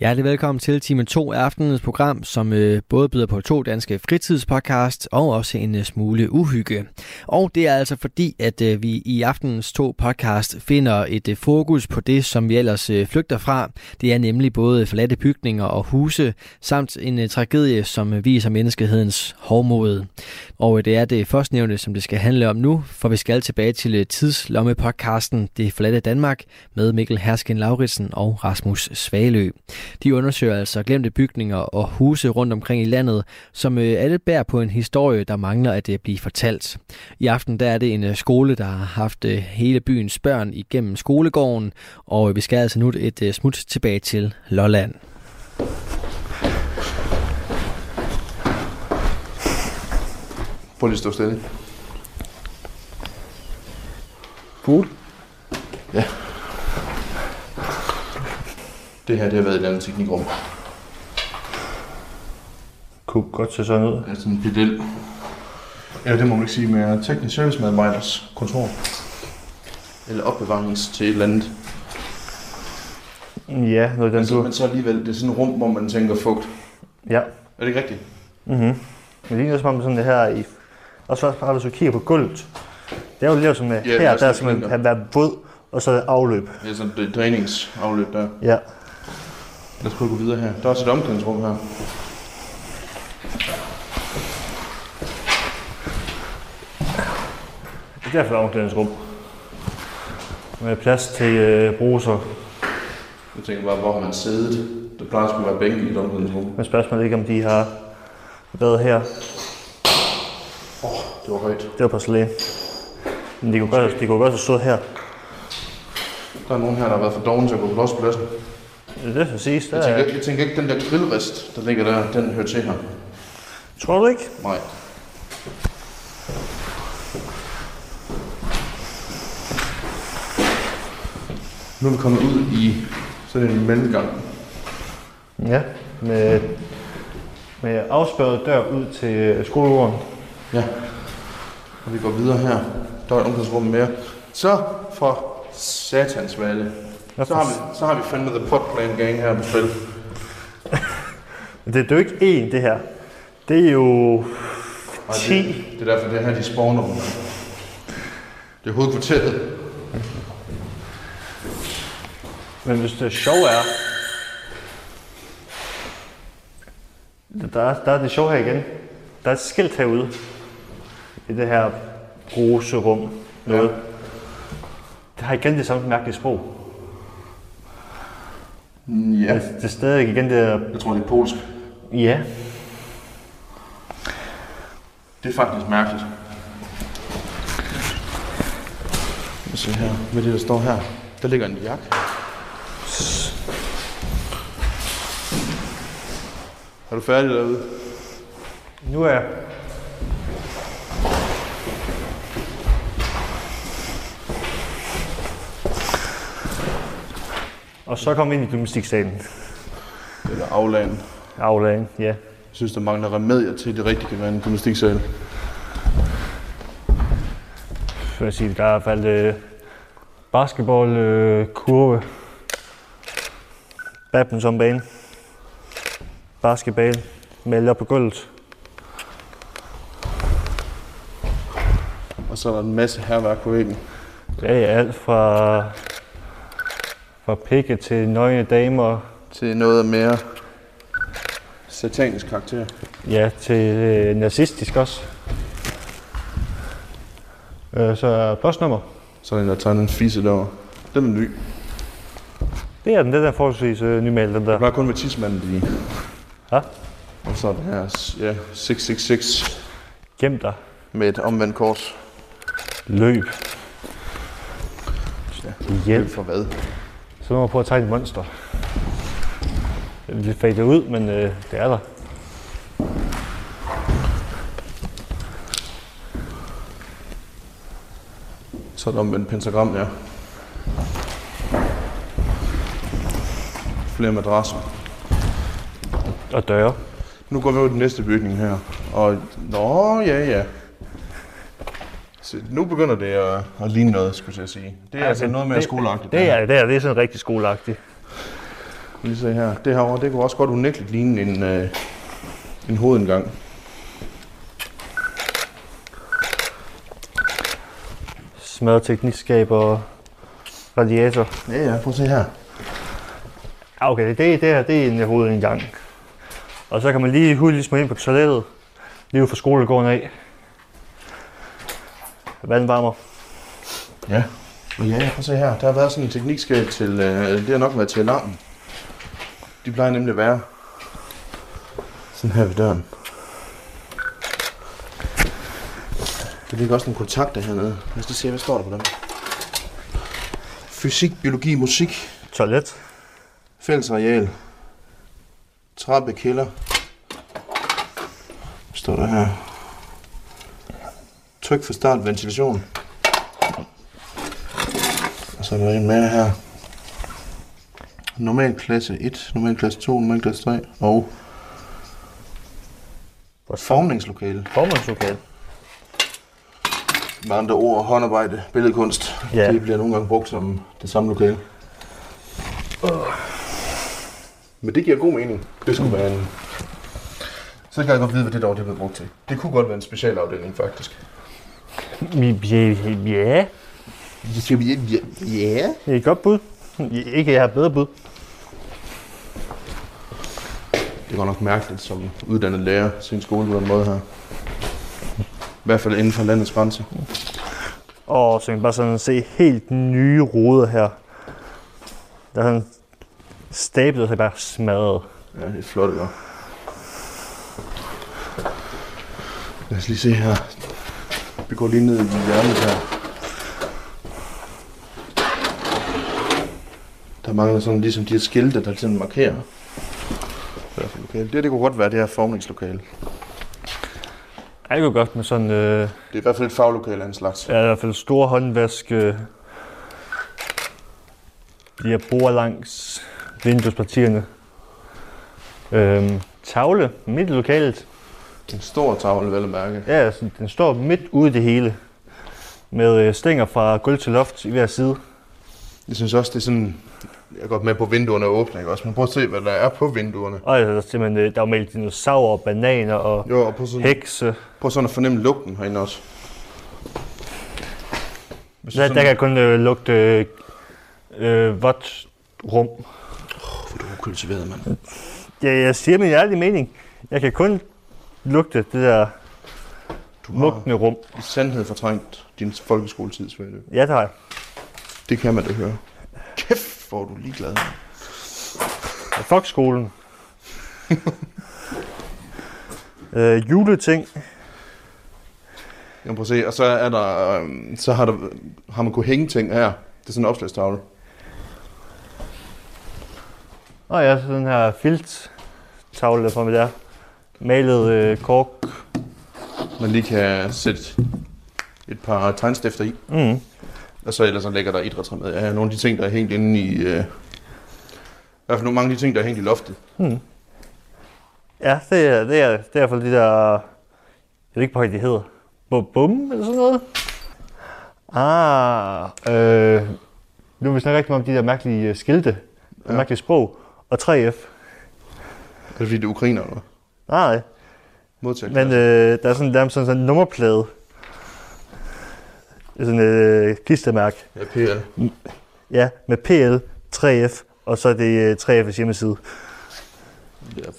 Hjertelig velkommen til time 2 af aftenens program, som øh, både byder på to danske fritidspodcast og også en øh, smule uhygge. Og det er altså fordi, at øh, vi i aftenens to podcast finder et øh, fokus på det, som vi ellers øh, flygter fra. Det er nemlig både forladte bygninger og huse, samt en øh, tragedie, som øh, viser menneskehedens hårdmod. Og øh, det er det førstnævnte, som det skal handle om nu, for vi skal tilbage til øh, tidslomme-podcasten Det forladte Danmark med Mikkel Hersken Lauritsen og Rasmus Svalø. De undersøger altså glemte bygninger og huse rundt omkring i landet, som øh, alle bærer på en historie, der mangler at øh, blive fortalt. I aften der er det en øh, skole, der har haft hele byens børn igennem skolegården, og vi skal altså nu et smut tilbage til Lolland. Prøv lige at stå stille. Fugl? Ja. Det her, det har været et andet teknikrum. Kunne godt se sådan ud. Det er sådan en pedel. Ja, det må man ikke sige, med teknisk service medarbejders kontor. Eller opbevarings til et eller andet. Ja, noget den Altså, du... men så alligevel, det er sådan et rum, hvor man tænker fugt. Ja. Er det ikke rigtigt? Mhm. Men det ligner som om sådan det her i... Også bare, hvis du kigger på gulvet. Det er jo lidt som Ja, ja, det er her, der det, som det have været våd, og så afløb. Det er sådan et dræningsafløb der. Ja. Lad os prøve at gå videre her. Der er også et omklædningsrum her. Det er derfor et omklædningsrum. Med plads til øh, bruser. Jeg tænker bare, hvor har man siddet? Der plejer at være bænke i et omklædningsrum. Men spørgsmålet er ikke, om de har været her. Åh, oh, det var højt. Det var porcelæn. Men de kunne godt, de kunne godt have stået her. Der er nogen her, der har været for doven til at gå på lospladsen. Det er det, der Jeg tænker, er, ikke- jeg tænker ikke, den der grillrist, der ligger der, den hører til her. tror du ikke? Nej. Nu er vi kommet ud i sådan en mellemgang. Ja. Med, med afspærret dør ud til skolegården. Ja. Og vi går videre her. Der er et omklædningsrum mere. Så for satans valge. Så har, vi, så har vi fandme The Pot Plan Gang her på spil. Det, det er jo ikke én, det her. Det er jo Og 10. Det, det er derfor, det er her, de spawner. Det er hovedkvarteret. Men hvis det sjove er... Der er, der er det sjove her igen. Der er et skilt herude. I det her bruserum. Noget. Ja. Det har igen det samme mærkelige sprog. Ja. Det, det er stadig igen det der... Jeg tror, det er polsk. Ja. Det er faktisk mærkeligt. Lad os se her. Er det, der står her? Der ligger en jakke. Er du færdig derude? Nu er jeg... Og så kom vi ind i gymnastiksalen. Eller aflagen. Aulaen, ja. Jeg synes, der mangler remedier til, at det rigtig kan være en gymnastiksal. For at sige, der er i hvert fald øh, basketball, øh, kurve, badmintonbane, basketball, melde op på gulvet. Og så er der en masse herværk på væggen. Ja, ja, alt fra, fra pikke til nøgne damer, Til noget mere satanisk karakter. ja, til øh, nazistisk også. Øh, så er postnummer. Så er der tager en fisse derovre. Den er ny. Det er den, den der forholdsvis øh, nymalet, den Det der. var kun med tidsmanden lige. Ja. Og så er den her ja, 666 Gem dig. med et omvendt kors. Løb. Ja. Hjælp. For hvad? Så må man prøve at tegne et monster. Det er lidt fadet ud, men øh, det er der. Så er der omvendt pentagram, ja. Flere madrasser. Og døre. Nu går vi over i den næste bygning her. Og, nå, ja, ja. Så nu begynder det at, at ligne noget, skulle jeg sige. Det er altså noget mere det, skoleagtigt. Det er det, er, det er sådan rigtig skoleagtigt. Lige se her. Det herovre, det kunne også godt unægteligt ligne en, øh, en hovedindgang. Smadret teknikskab og radiator. Ja, ja, prøv at se her. Okay, det, det her det er en hovedindgang. Og så kan man lige hurtigt smide ind på toilettet, lige ud fra skolegården af. Vandvarmer. Ja. Ja, prøv at se her. Der har været sådan en teknikskab til, øh, det har nok været til alarmen. De plejer nemlig at være sådan her ved døren. Der ligger også nogle kontakter hernede. Lad os lige se, hvad står der på dem. Fysik, biologi, musik, Toilet. fælles areal, trappe, kælder. Hvad står der her? Tryk for start, ventilation. Og så er der en mere her. Normal klasse 1, normal klasse 2, normal klasse 3 og formningslokale. Formandslokale. Med andre ord, håndarbejde, billedkunst. Ja. Det bliver nogle gange brugt som det samme lokale. Men det giver god mening. Det skulle være en... Så kan jeg godt vide, hvad det dog det blev brugt til. Det kunne godt være en specialafdeling, faktisk. Ja, ja. Det er et godt bud. Ikke, jeg har bedre bud. Det er godt nok mærkeligt som uddannet lærer sin skole på den måde her. I hvert fald inden for landets grænser. Og så kan man bare sådan se helt nye ruder her. Der er sådan stablet, og så er bare smadret. Ja, det er flot, ikke? Lad os lige se her. Vi går lige ned i hjørnet her. Der mangler sådan ligesom de her skilte, der sådan markerer. Er? Det, det kunne godt være det her formningslokale. Ja, det går godt med sådan, øh, Det er i hvert fald et faglokale af en slags. ja, i hvert fald store håndvask. Øh, de her bord langs vinduespartierne. Øhm, tavle midt i lokalet. En stor tavle, vel at mærke. Ja, altså, den står midt ude i det hele. Med øh, stænger fra gulv til loft i hver side. Jeg synes også, det er sådan... Jeg er godt med på, vinduerne er åbne, ikke også? Men prøv at se, hvad der er på vinduerne. Og altså, der er simpelthen, øh, der er jo malet dinosaurer, bananer og Jo, og prøv sådan, hekse. prøv sådan at fornemme lugten herinde også. Hvis Der, sådan, der kan kun øh, lugte øh, øh, vådt rum. Hvor du er kultiveret, mand. Ja, jeg siger min ærlige mening. Jeg kan kun lugte det der Du mugtende rum. i sandhed fortrængt din folkeskoletid, Svende. Ja, det har jeg. Det kan man da høre. Kæft, hvor er du ligeglad. Og Folkeskolen. øh, juleting. Jamen prøv at se, og så er der, øhm, så har, der, har man kunne hænge ting her. Det er sådan en opslagstavle. Og ja, så den her filt tavle der for mig der. Malet øh, kork. Man lige kan sætte et par tegnstifter i. Mm. Og så ellers så ligger der idrætsrem med. Ja, nogle af de ting, der er hængt inde i... Øh, I hvert fald nogle mange af de ting, der er hængt i loftet. Ja, det er, det er, det er i hvert fald de der... Jeg ved ikke, hvad de hedder. Bum, bum eller sådan noget. Ah, øh, nu vil vi snakke rigtig meget om de der mærkelige øh, skilte. Ja. Mærkelige sprog. Og 3F. Er det fordi, det er ukrainer, eller? Nej, Modtager men øh, der er sådan, nærmest sådan, sådan en nummerplade. Sådan et øh, klistermærke. Ja, PL. Ja, med PL, 3F, og så er det øh, 3F's hjemmeside.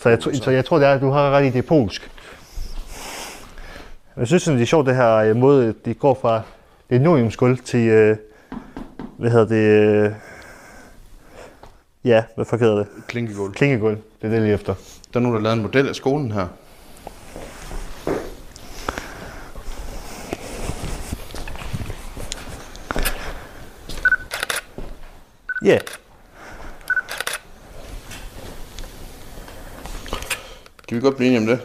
Så jeg, så jeg tror, det er, du har ret i, det er polsk. Jeg synes, det er sjovt, det her øh, måde, de går fra linoleumsgulv til, øh, hvad hedder det, øh, ja, hvad fuck hedder det? Klinkegulv. Klingegulv, det er det lige efter. Der er nogen, der har lavet en model af skolen her. Ja, yeah. Kan vi godt blive enige om det?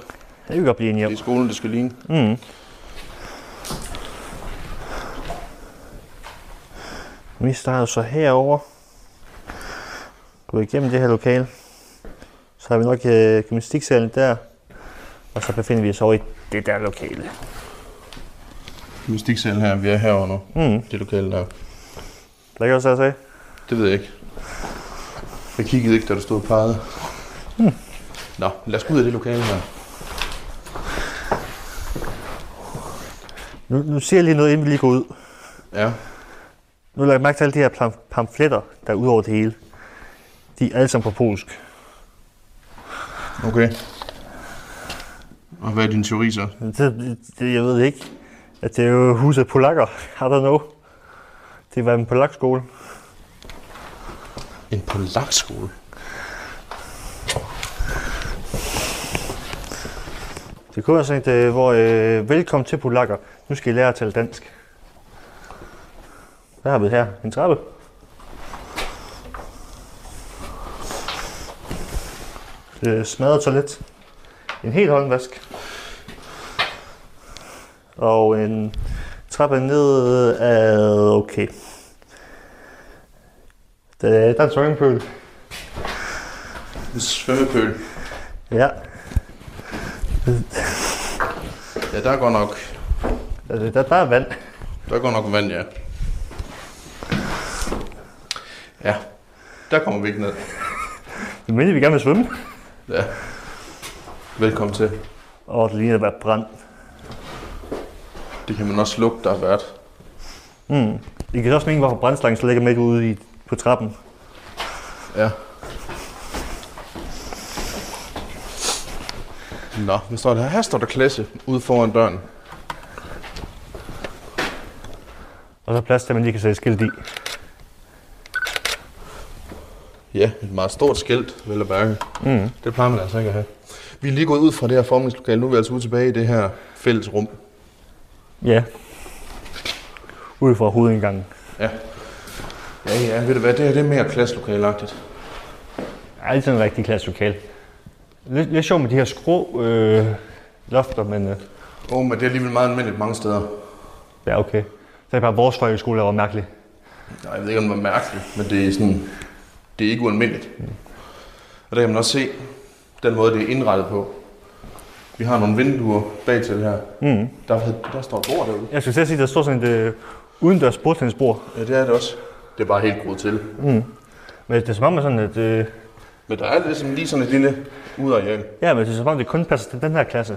det kan vi godt blive enige om. Det er skolen, det skal ligne. Mm. Vi starter så herover. Gå igennem det her lokale. Så har vi nok øh, gymnastiksalen der. Og så befinder vi os over i det der lokale. Mystiksal her, vi er herovre nu. Mm. Det lokale der. Der kan også jeg sige. Det ved jeg ikke. Jeg kiggede ikke, da du stod og pegede. Hmm. Nå, lad os gå ud af det lokale her. Nu, nu siger jeg lige noget, inden vi lige går ud. Ja. Nu lader jeg mærke til alle de her pam- pamfletter, der er ud over det hele. De er alle sammen på polsk. Okay. Og hvad er din teori så? Det, det, jeg ved ikke. At det er jo huset polakker. I don't know. Det var en polakskole. En polakskole? Det kunne være sådan et, hvor øh, velkommen til polakker. Nu skal I lære at tale dansk. Hvad har vi her? En trappe. Er smadret toilet. En helt håndvask. Og en trappe ned ad... Okay. Der, der er en swimmingpool. En svømmepøl. Ja. Ja, der går nok, Der, der, der er vand. der går nok vand, ja. Ja, der kommer vi ikke ned. Mener vi gerne vil svømme. Ja. Velkommen til. Og det ligner at være brændt. Det kan man også lugte, der har været. Mm. I kan også mene, hvorfor brændslangen så ligger midt ude i, på trappen. Ja. Nå, hvad står der her? Her står der klasse ude foran døren. Og så er plads til, at man lige kan sætte skilt i. Ja, et meget stort skilt, vel at mærke. Mm. Det plejer man altså ikke at have. Vi er lige gået ud fra det her formningslokale. Nu er vi altså ude tilbage i det her fælles rum. Ja. Ude fra hovedindgangen. Ja. Ja, ja, ved du hvad, det her det er mere klasselokalagtigt. Ja, det er en rigtig klasse lokal. Lidt, lidt sjovt med de her skrå øh, lofter, men øh, Åh, oh, men det er alligevel meget almindeligt mange steder. ja, okay. Så er det bare vores folkeskole, der var mærkelig. Nej, jeg ved ikke, om det var mærkeligt, men det er sådan, det er ikke ualmindeligt. Og der kan man også se den måde, det er indrettet på. Vi har nogle vinduer bag til her. Mm. Der, der står et bord derude. Jeg skulle at sige, at der står sådan et øh, udendørs bordtennisbord. Ja, det er det også. Det er bare helt groet til. Mm. Men det er som om, at sådan et, øh, Men der er ligesom lige sådan et lille udareal. ja, men det er som om, det kun passer til den her klasse.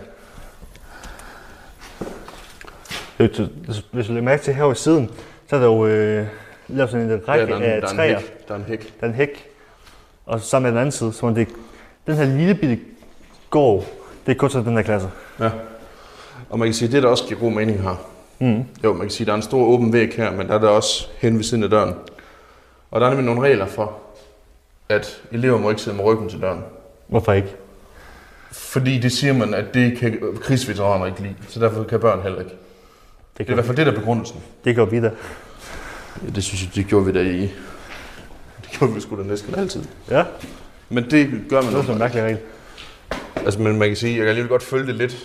Hvis du lægger mærke til her ved siden, så er der jo øh, lavet sådan en række ja, der, er, af en- der, er en træer. hæk. der er en hæk. Der er en hæk. Og sammen med den anden side, så er det den her lille bitte gård, det er kun til den her klasse. Ja. Og man kan sige, det der også giver god mening her. Mm. Jo, man kan sige, der er en stor åben væg her, men der er der også hen ved siden af døren. Og der er nemlig nogle regler for, at elever må ikke sidde med ryggen til døren. Hvorfor ikke? Fordi det siger man, at det kan krigsveteraner ikke lide, så derfor kan børn heller ikke. Det Det er i hvert fald det, der er begrundelsen. det gør vi da. Ja, det synes jeg, det gjorde vi da i... Det gjorde vi sgu da næsten altid. Ja, Men det gør man det var sådan en også. mærkelig regel. Altså, men man kan sige, jeg kan alligevel godt følge det lidt.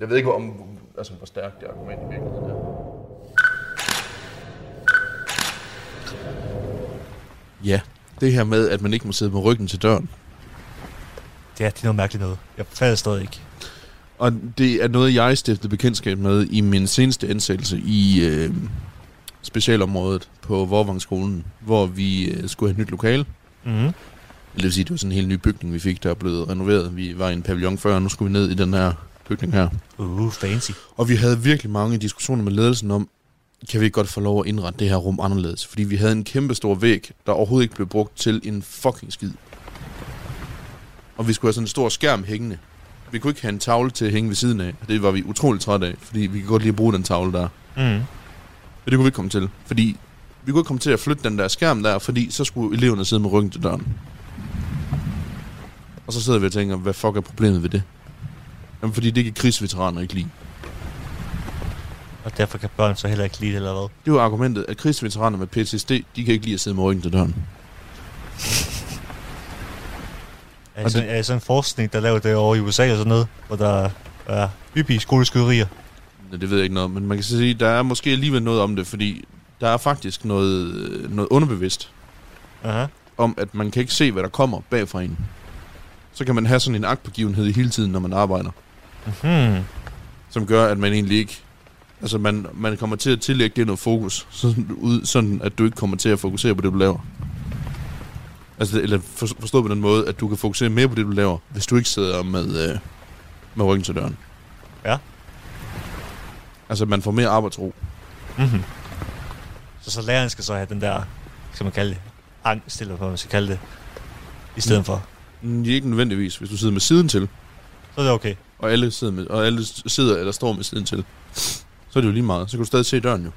Jeg ved ikke, om, altså, hvor stærkt det argument i virkeligheden er. Ja, det her med, at man ikke må sidde med ryggen til døren. Ja, det er noget mærkeligt noget. Jeg fatter stadig ikke. Og det er noget, jeg stiftede bekendtskab med i min seneste ansættelse i øh, specialområdet på Vorvangskolen, hvor vi øh, skulle have et nyt lokale. Mm-hmm. Det vil sige, det var sådan en helt ny bygning, vi fik, der er blevet renoveret. Vi var i en pavillon før, og nu skulle vi ned i den her bygning her. Uh, fancy. Og vi havde virkelig mange diskussioner med ledelsen om, kan vi ikke godt få lov at indrette det her rum anderledes? Fordi vi havde en kæmpe stor væg, der overhovedet ikke blev brugt til en fucking skid. Og vi skulle have sådan en stor skærm hængende. Vi kunne ikke have en tavle til at hænge ved siden af, og det var vi utroligt trætte af, fordi vi kan godt lide at bruge den tavle der. Mm. Det kunne vi ikke komme til, fordi vi kunne ikke komme til at flytte den der skærm der, fordi så skulle eleverne sidde med ryggen til døren. Og så sidder vi og tænker, hvad fuck er problemet ved det? Jamen, fordi det kan krigsveteraner ikke lide. Og derfor kan børn så heller ikke lide det, eller hvad? Det er jo argumentet, at krigsveteraner med PTSD, de kan ikke lide at sidde med ryggen til døren. Er det, sådan, er det sådan en forskning, der laver det over i USA og sådan noget, hvor der er hyppige skoleskyderier? Det ved jeg ikke noget, men man kan sige, der er måske alligevel noget om det, fordi der er faktisk noget, noget underbevidst Aha. om, at man kan ikke se, hvad der kommer bag fra en. så kan man have sådan en agtbegivenhed hele tiden, når man arbejder. Hmm. Som gør, at man egentlig ikke... Altså, man, man kommer til at tillægge det noget fokus. Sådan, ud, sådan, at du ikke kommer til at fokusere på det, du laver. Altså, eller for, forstået på den måde, at du kan fokusere mere på det, du laver, hvis du ikke sidder med, øh, med ryggen til døren. Ja. Altså, man får mere arbejdsro. Mm-hmm. Så, så læreren skal så have den der, skal man kalde det, angst, eller hvad man skal kalde det, i stedet Mm. for. Mm, Ikke nødvendigvis, hvis du sidder med siden til, Så er det okay. og alle sidder, med, og alle sidder eller står med siden til, så er det jo lige meget. Så kan du stadig se døren jo.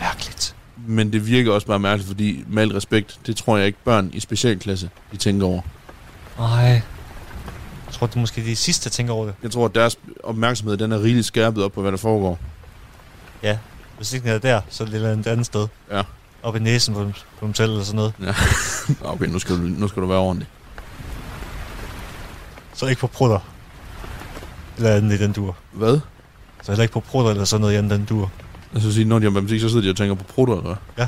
Mærkeligt. Men det virker også bare mærkeligt, fordi med al respekt, det tror jeg ikke børn i specialklasse, de tænker over. Nej. Tror, det er måske de sidste, der tænker over det. Jeg tror, at deres opmærksomhed, den er rigeligt skærpet op på, hvad der foregår. Hvis ikke den er der, så er det et andet andet sted. Ja. Op i næsen på dem, på dem selv eller sådan noget. Okay, nu skal du, nu skal du være ordentlig. Så ikke på prutter. Eller andet i den dur. Hvad? Så heller ikke på prutter eller sådan noget i anden den dur. Jeg sige, når de har matematik, så sidder de og tænker på prutter, eller hvad?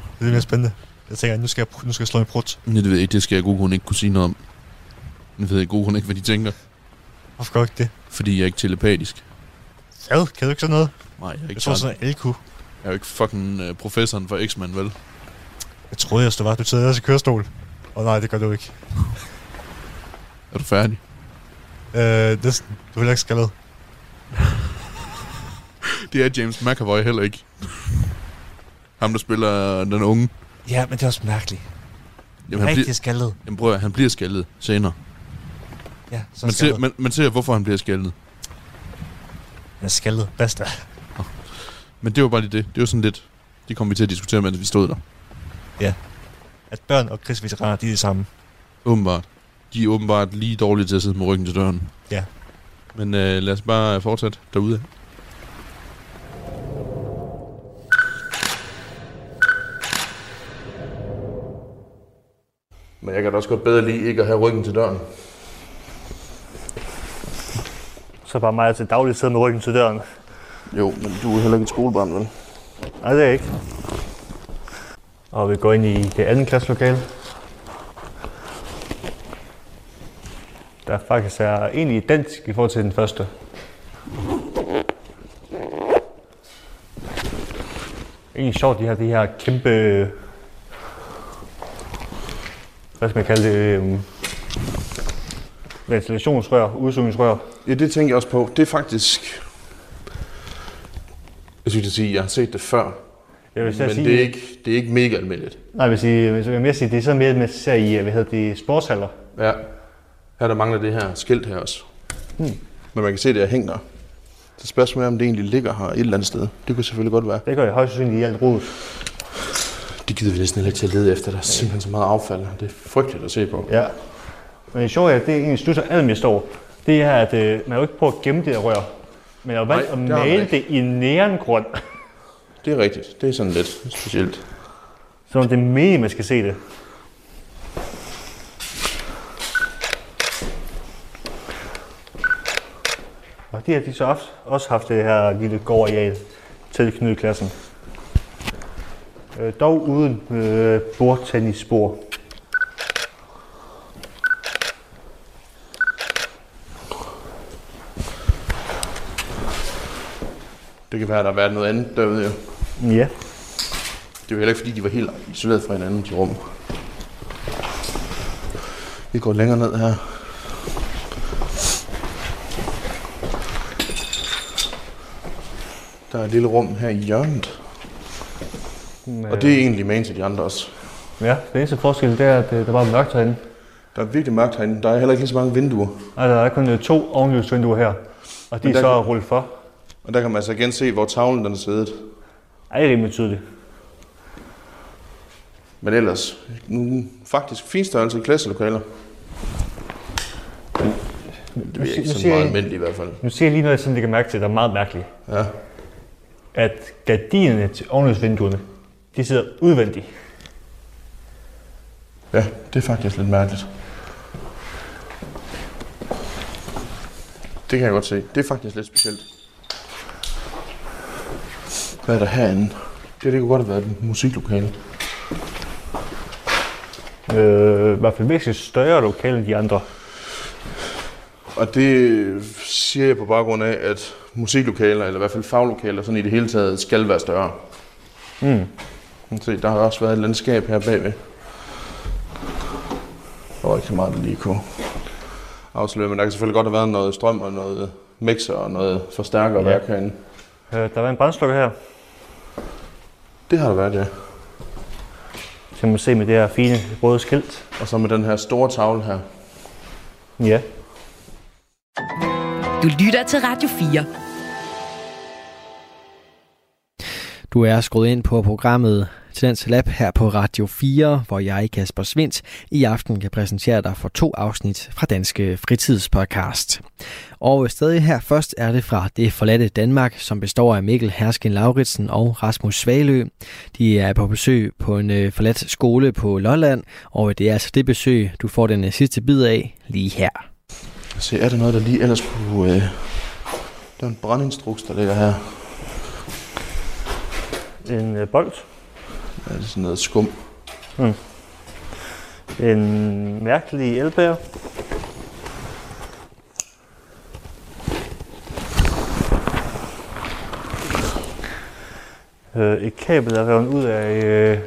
Det er lidt mere spændende. Jeg tænker, nu skal jeg, nu skal jeg slå en prut. Nej, det ved jeg ikke, det skal jeg god ikke kunne sige noget om. Jeg ved god grund ikke, hvad de tænker, Hvorfor jeg ikke det? fordi jeg er ikke telepatisk. Hvad? Kan du ikke sådan noget? Nej, jeg er ikke, Jeg tror sådan. en LQ. jeg er jo ikke fucking uh, professoren for X-Men, vel? Jeg troede, jeg stod var, du sidder også i kørestol. Åh oh, nej, det gør du ikke. Er du færdig? Øh, næsten. Du er heller ikke skaldet. Det er James McAvoy heller ikke. Ham, der spiller den unge. Ja, men det er også mærkeligt. Jamen, han, Rigtig bliver, skaldet. jamen, prøv at, han bliver skaldet senere. Ja, så Man ser, man, man ser, hvorfor han bliver skaldet. Han er skaldet. Basta. Men det var bare lige det. Det var sådan lidt... Det kom vi til at diskutere, mens vi stod der. At børn og krigsveteraner, de er det samme. Åbenbart. De er åbenbart lige dårlige til at sidde med ryggen til døren. Ja. Men øh, lad os bare fortsætte derude. Men jeg kan da også godt bedre lide ikke at have ryggen til døren. Så bare mig til dagligt sidde med ryggen til døren. Jo, men du er heller ikke et skolebarn, vel? Nej, det er jeg ikke. Og vi går ind i det andet klasselokale. Der faktisk er egentlig identisk i forhold til den første. Egentlig sjovt, de har de her kæmpe... Hvad skal man kalde det? øhm, Ventilationsrør, udsugningsrør. Ja, det tænker jeg også på. Det er faktisk... Jeg synes, sige, jeg har set det før. Jeg vil Men sige, det, er ikke, det er ikke mega almindeligt. Nej, jeg vil sige, jeg vil mere sige, det er så mere, man ser i, hvad hedder det, sportshaller. Ja. Her der mangler det her skilt her også. Hmm. Men man kan se, at det er hænger. Så spørgsmålet er, om det egentlig ligger her et eller andet sted. Det kunne selvfølgelig godt være. Det gør jeg højst sandsynligt i alt rodet. Det gider vi næsten heller ikke til at lede efter. Der er simpelthen så meget affald. Det er frygteligt at se på. Ja. Men det sjove er, at det egentlig stusser allermest over, det er, at øh, man har jo ikke prøvet at gemme det her rør. Men jeg har valgt Nej, at det har man male det i neongrund, Det er rigtigt. Det er sådan lidt specielt. så det er meningen, man skal se det. Og de har de så også, også haft det her lille gårdareal tilknyttet klassen. Øh, dog uden øh, bordtennisspor. Det kan være, at der har været noget andet derude. Jo. Ja. Det er jo heller ikke, fordi de var helt isoleret fra hinanden, de rum. Vi går længere ned her. Der er et lille rum her i hjørnet. Og det er egentlig main til de andre også. Ja, det eneste forskel det er, at øh, der var mørkt herinde. Der er virkelig mørkt herinde. Der er heller ikke lige så mange vinduer. Nej, der er kun øh, to ovenløbsvinduer her. Og de Men er så kan- rullet for. Og der kan man altså igen se, hvor tavlen den er siddet. Ej, det er rimelig tydeligt. Men ellers, nu faktisk fin størrelse i klasselokaler. Det er ikke siger- så siger meget almindeligt i hvert fald. Nu siger jeg lige noget, jeg sådan lægger mærke til, der er meget mærkeligt. Ja. At gardinerne til ovenløbsvinduerne, de sidder udvendigt. ja, det er faktisk lidt mærkeligt. Det kan jeg godt se. Det er faktisk lidt specielt. Hvad er der herinde? Det, det kunne godt have været et musiklokale. Øh, I hvert fald væsentligt større lokale end de andre. Og det siger jeg på baggrund af, at musiklokaler, eller i hvert fald faglokaler, sådan i det hele taget, skal være større. Mm. Se, der har også været et landskab her bagved. Der var ikke så meget, der lige kunne afsløre, men der kan selvfølgelig godt have været noget strøm og noget mixer og noget forstærker Ja. herinde. Øh, der var en brændslukker her. Det har der været, ja. Så kan man se med det her fine røde skilt. Og så med den her store tavle her. Ja. Du lytter til Radio 4. Du er skruet ind på programmet Tendens Lab her på Radio 4, hvor jeg, Kasper Svindt, i aften kan præsentere dig for to afsnit fra Danske Fritidspodcast. Og stadig her først er det fra Det Forladte Danmark, som består af Mikkel Hersken Lauritsen og Rasmus Svalø. De er på besøg på en øh, forladt skole på Lolland, og det er altså det besøg, du får den øh, sidste bid af lige her. Se, er der noget, der lige ellers kunne... Øh... Der er en brandinstruks, der ligger her. En øh, bold. Er det sådan noget skum? En mærkelig elbær. Øh, et kabel er revet ud af øh,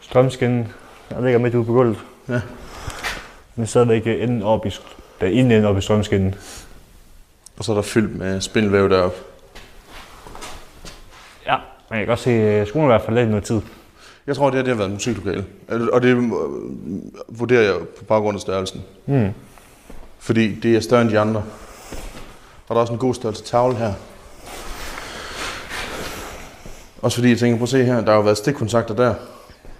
strømskinnen. Der ligger midt ude på gulvet. Ja. Men stadigvæk øh, enden op i, der inden op i strømskinnen. Og så er der fyldt med spindelvæv deroppe. Men jeg kan godt se, at skolen i hvert fald lidt noget tid. Jeg tror, det her det har været et musiklokale. Og det øh, vurderer jeg på baggrund af størrelsen. Mm. Fordi det er større end de andre. Og der er også en god størrelse tavle her. Også fordi jeg tænker, prøv at se her, der har jo været stikkontakter der.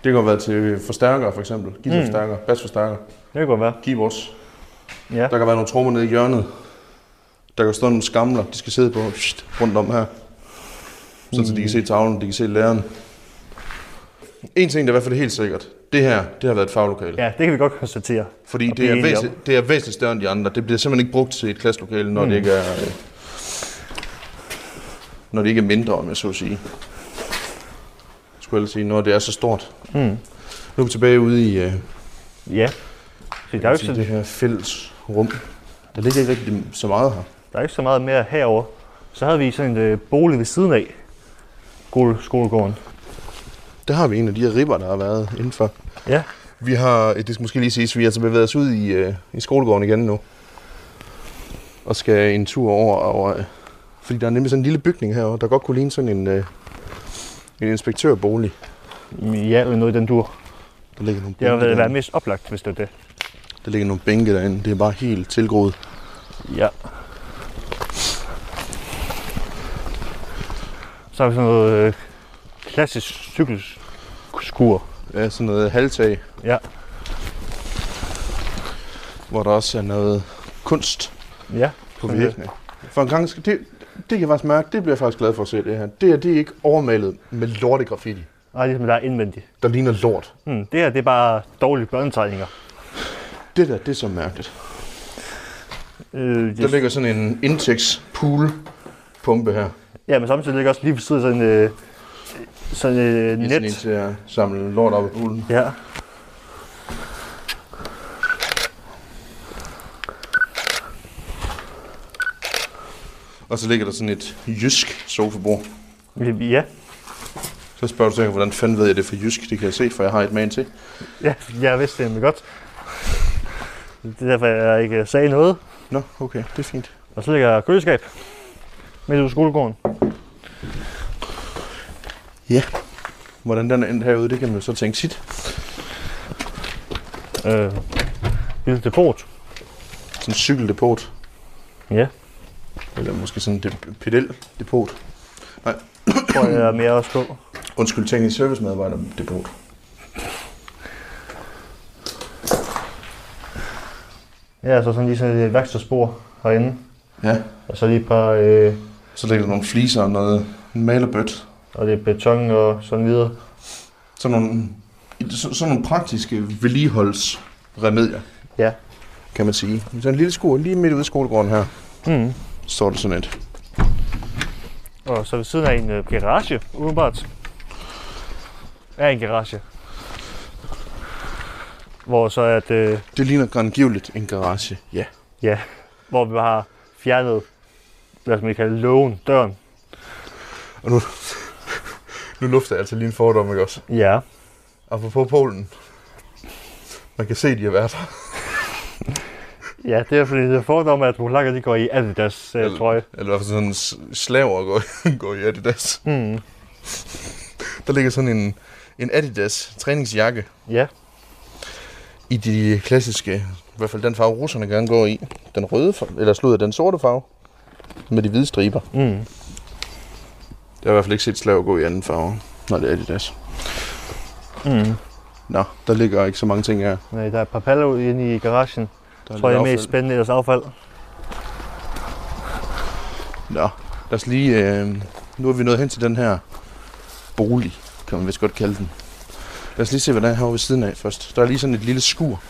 Det kan jo være til forstærkere for eksempel. Guitarforstærkere, bassforstærkere, Det kan godt være. keyboards. Ja. Der kan være nogle trommer nede i hjørnet. Der kan stå nogle skamler, de skal sidde på rundt om her. Sådan, så de kan se tavlen, de kan se læreren. En ting, der i hvert fald er helt sikkert. Det her, det har været et faglokale. ja, det kan vi godt konstatere. Fordi det er, væsentligt, det er væsentligt større end de andre. Det bliver simpelthen ikke brugt til et klasselokale, når, mm. det ikke er, øh, når det ikke er mindre, om jeg så at sige. Skulle jeg sige, når det er så stort. Mm. Nu er vi tilbage ude i øh, Ja. Så der er ikke det her fælles rum. Der ligger ikke rigtig så meget her. Der er ikke så meget mere herover. Så havde vi sådan en øh, bolig ved siden af skole, skolegården. Der har vi en af de her ribber, der har været indenfor. Ja. Vi har, det skal måske lige siges, vi har altså bevæget os ud i, øh, i skolegården igen nu. Og skal en tur over, og, øh, fordi der er nemlig sådan en lille bygning herovre, der godt kunne ligne sådan en, øh, en inspektørbolig. Ja, eller noget i den dur. Der ligger nogle Det har været derinde. mest oplagt, hvis det er det. Der ligger nogle bænke derinde. Det er bare helt tilgroet. Ja. Så har vi sådan noget øh, klassisk cykelskur. Ja, sådan noget halvtag, Ja. hvor der også er noget kunst Ja. på det. væggene. For en gang, det, det kan jeg faktisk mærke, det bliver jeg faktisk glad for at se det her. Det her, det er ikke overmalet med lorte graffiti. Nej, ligesom der er indvendigt. Der ligner lort. Hmm, det her, det er bare dårlige børnetegninger. Det der, det er så mærkeligt. Øh, Der ligger sådan en Intex pool pumpe her. Ja, men samtidig ligger også lige ved siden sådan øh, sådan øh, Net. Sådan en til at samle lort op i poolen. Ja. Og så ligger der sådan et jysk sofabord. Ja. Så spørger du sig, hvordan fanden ved jeg det for jysk? Det kan jeg se, for jeg har et man til. Ja, jeg vidste det godt. Det er derfor, jeg ikke sagde noget. Nå, okay, det er fint. Og så ligger køleskab midt ude skolegården. Hvordan den er endt herude, det kan man jo så tænke sit. Øh, lille depot. Sådan en cykeldepot. Ja, Eller måske sådan en de- pedeldepot. tror jeg er mere også på. Undskyld, teknisk servicemedarbejder depot. Ja, så sådan lige sådan et værkstedsspor herinde. Ja. Og så lige et par, øh, Så ligger der nogle fliser og noget malerbødt. og det er beton og sådan videre. Sådan nogle, så, sådan nogle praktiske vedligeholdsremedier, Ja. kan man sige. Så en lille skole lige midt ude i skolegården her, Mm. står der sådan et. Og så ved siden af en øh, garage, umiddelbart. Er en garage. hvor så at, øh, Det ligner grandgiveligt en garage. Ja. ja, hvor vi har fjernet, hvad skal man kalde lågen, døren. Og nu, nu lufter jeg altså lige en fordom, ikke også? Ja. Apropos Polen. Man kan se, de har været. Ja, det er fordi, det er fordom, at polakker de går i Adidas øh, Eller- trøje. Eller i hvert fald sådan slaver går, går i Adidas. Mm. Der ligger sådan en, en Adidas træningsjakke Ja, i de klassiske, i hvert fald den farve, russerne gerne går i. Den røde, farve, eller slået den sorte farve, med de hvide striber. mm. Jeg har i hvert fald ikke set slaver gå i anden farve, når det er Adidas. Mm. Nå, der ligger ikke så mange ting her. Nej, der er et par paller ude inde i garagen. Der Jeg tror, jeg er mest spændende i deres affald. Nå, lad os lige... Øh, nu er vi nået hen til den her bolig, kan man vist godt kalde den. Lad os lige se, hvad der er herovre ved siden af først. Der er lige sådan et lille skur.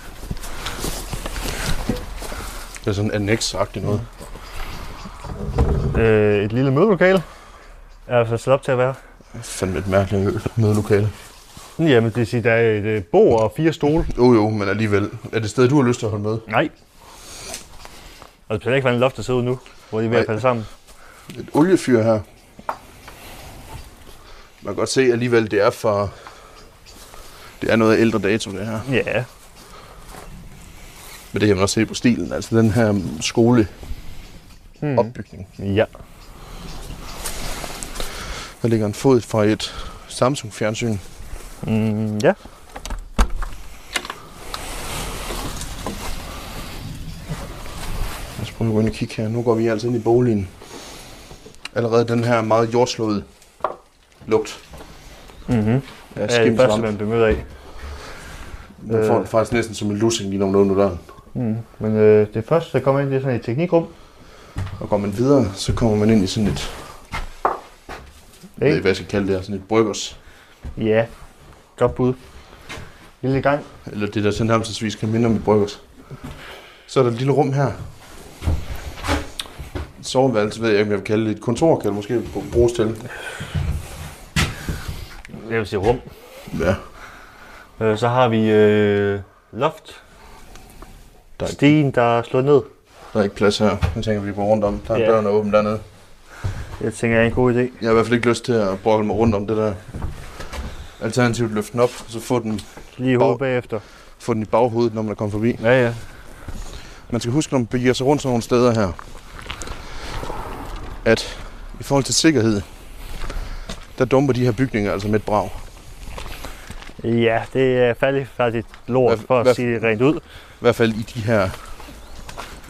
Det er sådan annex-agtigt noget. Øh, et lille mødelokale. Er altså sat op til at være. Fandme et mærkeligt mødelokale. Jamen, det vil sige, der er et øh, bord og fire stole. Jo jo, men alligevel. Er det et sted, du har lyst til at holde med? Nej. Og det skal ikke være en loft, der sidder ud nu, hvor de er ved at Nej. sammen. Et oliefyr her. Man kan godt se alligevel, det er for... Det er noget af ældre dato, det her. Ja. Men det kan man også se på stilen. Altså den her skole Mm. opbygning. Ja. Der ligger en fod fra et Samsung-fjernsyn. Mm, ja. Lad os prøve at gå ind og kigge her. Nu går vi altså ind i boligen. Allerede den her meget jordslåede lugt Mm-hmm. Ja, det første, skimsvamp. man bliver mødt af. Man får det faktisk næsten som en lussing lige når man åbner døren. Mm. Men øh, det første, der kommer ind, det er sådan et teknikrum. Og går man videre, så kommer man ind i sådan et, jeg ved Ikke? ikke, hvad jeg skal kalde det her, sådan et bryggers. Ja. Godt bud. Lille gang. Eller det der sådan nærmest kan minde om et bryggers. Så er der et lille rum her. Et soveværelse, ved jeg ikke, om jeg vil kalde det. Et kontor kan det måske bruges til. Jeg vil sige rum. Ja. Øh, så har vi øh, loft. Der er, Stigen, der er slået ned. Der er ikke plads her. Jeg tænker, vi går rundt om. Der er yeah. døren åben dernede. Jeg tænker, det er en god idé. Jeg har i hvert fald ikke lyst til at brokke mig rundt om det der. Alternativt løfte den op, og så få den, Lige Bag- bagefter. få den i baghovedet, når man er kommet forbi. Ja, ja. Man skal huske, når man begiver sig rundt sådan nogle steder her, at i forhold til sikkerhed, der dumper de her bygninger altså med et brag. Ja, det er færdigt lort, for at sige det rent ud. I hvert fald i de her,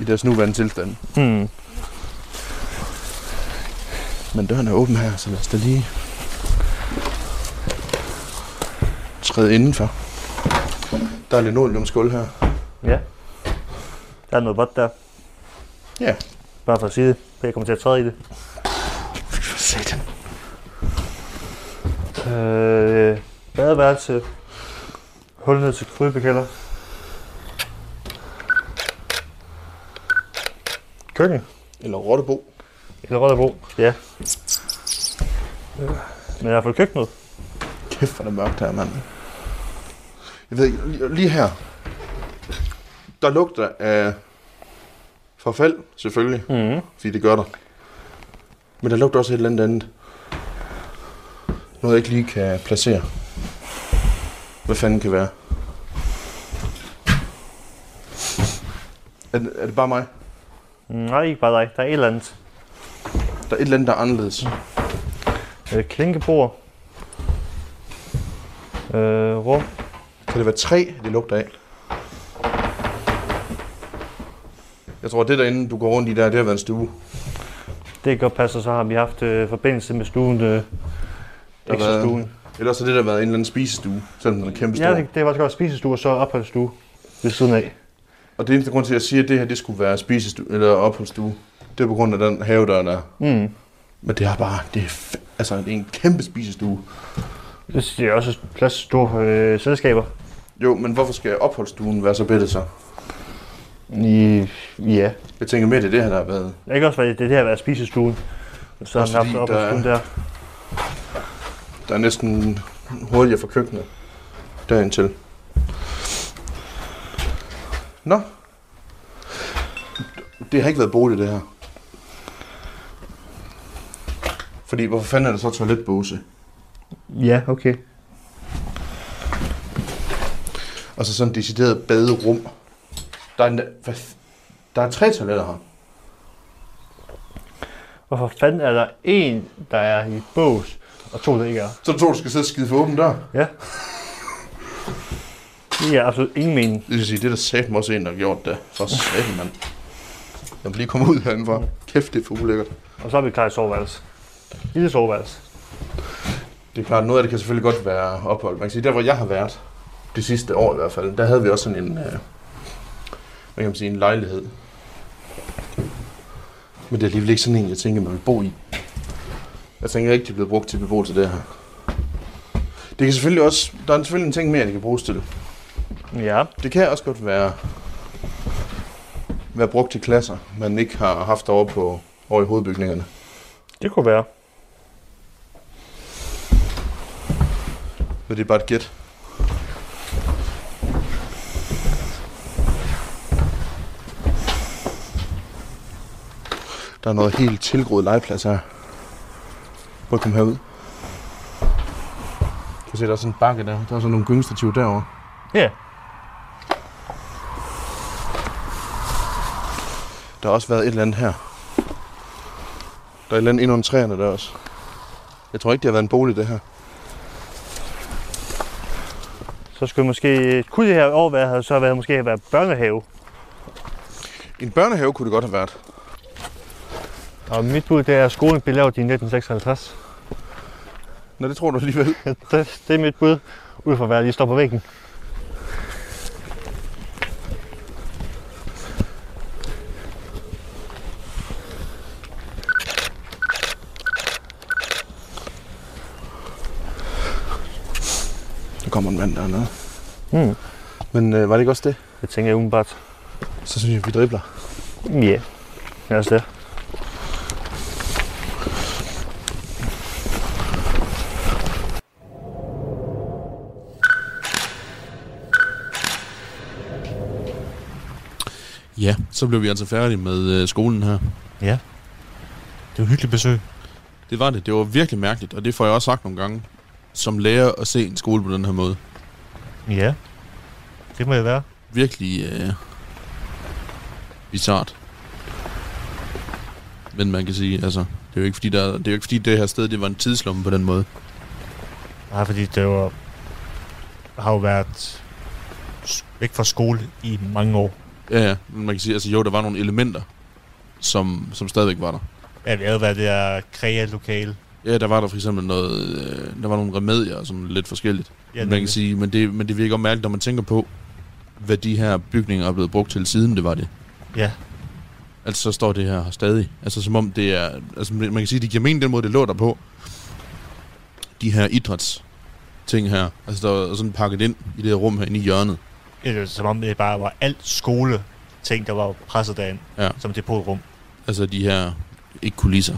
i deres nuværende tilstand. Hmm. Men døren er åben her, så lad os da lige træde indenfor. Der er linoleumsgulv her. Ja. Der er noget vådt der. Ja. Bare for at sige det. Jeg kommer til at træde i det. For satan. Øh, badeværelse. Hul ned til krybekælder. Køkken. Eller rottebo. Eller Rødderbo. Ja. Men i hvert fald køkkenet. Kæft, hvor det mørkt her, mand. Jeg ved ikke, lige- her, der lugter af forfald, selvfølgelig, Mm. fordi det gør der. Men der lugter også et eller andet andet. Noget, jeg ikke lige kan placere. Hvad fanden kan være? Er er det bare mig? Nej, ikke bare dig. Der er et eller andet. Der er et eller andet, der er anderledes. Øh, klinkebord. Øh, rum. Kan det være tre, det lugter af? Jeg tror, det derinde, du går rundt i der, det har været en stue. Det kan godt passe, og så har vi haft øh, forbindelse med stuen. Øh, ekstra været- stuen. Ellers har det der været en eller anden spisestue, selvom den er kæmpe stor. Ja, det, det var også godt spisestue og så opholdsstue ved siden af. Og det eneste grund til, at jeg siger, at det her det skulle være spisestue eller opholdsstue, det er på grund af den have, der er. Mm. Men det er bare, det er, altså, det er en kæmpe spisestue. Det er også plads til store øh, selskaber. Jo, men hvorfor skal opholdsstuen være så bedre så? I, ja. Jeg tænker mere, det er det her, der har været. Det kan også være, det det her været spisestuen. Så har haft fordi der er- opholdsstuen der. Der er næsten hurtigere for køkkenet derind til. Nå. Det har ikke været bolig, det her. Fordi, hvorfor fanden er der så toiletbåse? Ja, okay. Og så sådan et decideret baderum. Der er, en, hvad, der er tre toiletter her. Hvorfor fanden er der en, der er i bås, og to, der ikke er? Så to, der skal sidde og skide for åben dør. Ja. Det giver absolut ingen mening. Det vil sige, det er der satme også en, der har gjort det. For satan, mand. Jeg vil lige komme ud herindefra. Kæft, det er for ulækkert. Og så er vi klar i soveværelse. Lille soveværelse. Det er klart, noget af det kan selvfølgelig godt være ophold. Man kan sige, der hvor jeg har været, det sidste år i hvert fald, der havde vi også sådan en, øh, hvad kan man sige, en lejlighed. Men det er alligevel ikke sådan en, jeg tænker, man vil bo i. Jeg tænker ikke, det er blevet brugt til beboelse det her. Det kan selvfølgelig også, der er selvfølgelig en ting mere, det kan bruges til. Ja. Det kan også godt være, være brugt til klasser, man ikke har haft over på over i hovedbygningerne. Det kunne være. Men det er bare et gæt. Der er noget helt tilgroet legeplads her. Prøv at komme herud. Du kan se, der er sådan en bakke der. Der er sådan nogle gyngestativ derovre. Ja. Der har også været et eller andet her. Der er et eller andet under træerne der også. Jeg tror ikke, det har været en bolig, det her. Så skulle måske, kunne det her år være, så have været, måske have været børnehave. En børnehave kunne det godt have været. Og mit bud, det er, at skolen blev lavet i 1956. Nå, det tror du alligevel. Det, det er mit bud, ud fra hvad der lige står på væggen. Kommer en mand dernede. Mm. Men øh, var det ikke også det? Det tænker jeg umiddelbart. Så synes jeg, vi dribler. Ja. Yeah. Lad os det. Ja, så blev vi altså færdige med øh, skolen her. Ja. Det var et hyggeligt besøg. Det var det. Det var virkelig mærkeligt, og det får jeg også sagt nogle gange. Som lærer at se en skole på den her måde. Ja. Det må det være. Virkelig øh, bizart. Men man kan sige, altså, det er jo ikke fordi, der, det er jo ikke fordi det her sted, det var en tidslomme på den måde. Nej, fordi det var, har jo været væk fra skole i mange år. Ja, ja, men man kan sige, altså jo, der var nogle elementer, som, som stadigvæk var der. Ja, det havde været det der krea-lokale. Ja, der var der for eksempel noget, øh, der var nogle remedier, som lidt forskelligt. Ja, man kan sige, men det, men det virker mærkeligt, når man tænker på, hvad de her bygninger er blevet brugt til, siden det var det. Ja. Altså, så står det her stadig. Altså, som om det er... Altså, man kan sige, det giver mening den måde, det lå der på. De her idræts ting her. Altså, der er sådan pakket ind i det her rum her inde i hjørnet. Ja, det var som om det bare var alt skole ting, der var presset derind, Ja. som det på et rum. Altså, de her... Ikke kulisser.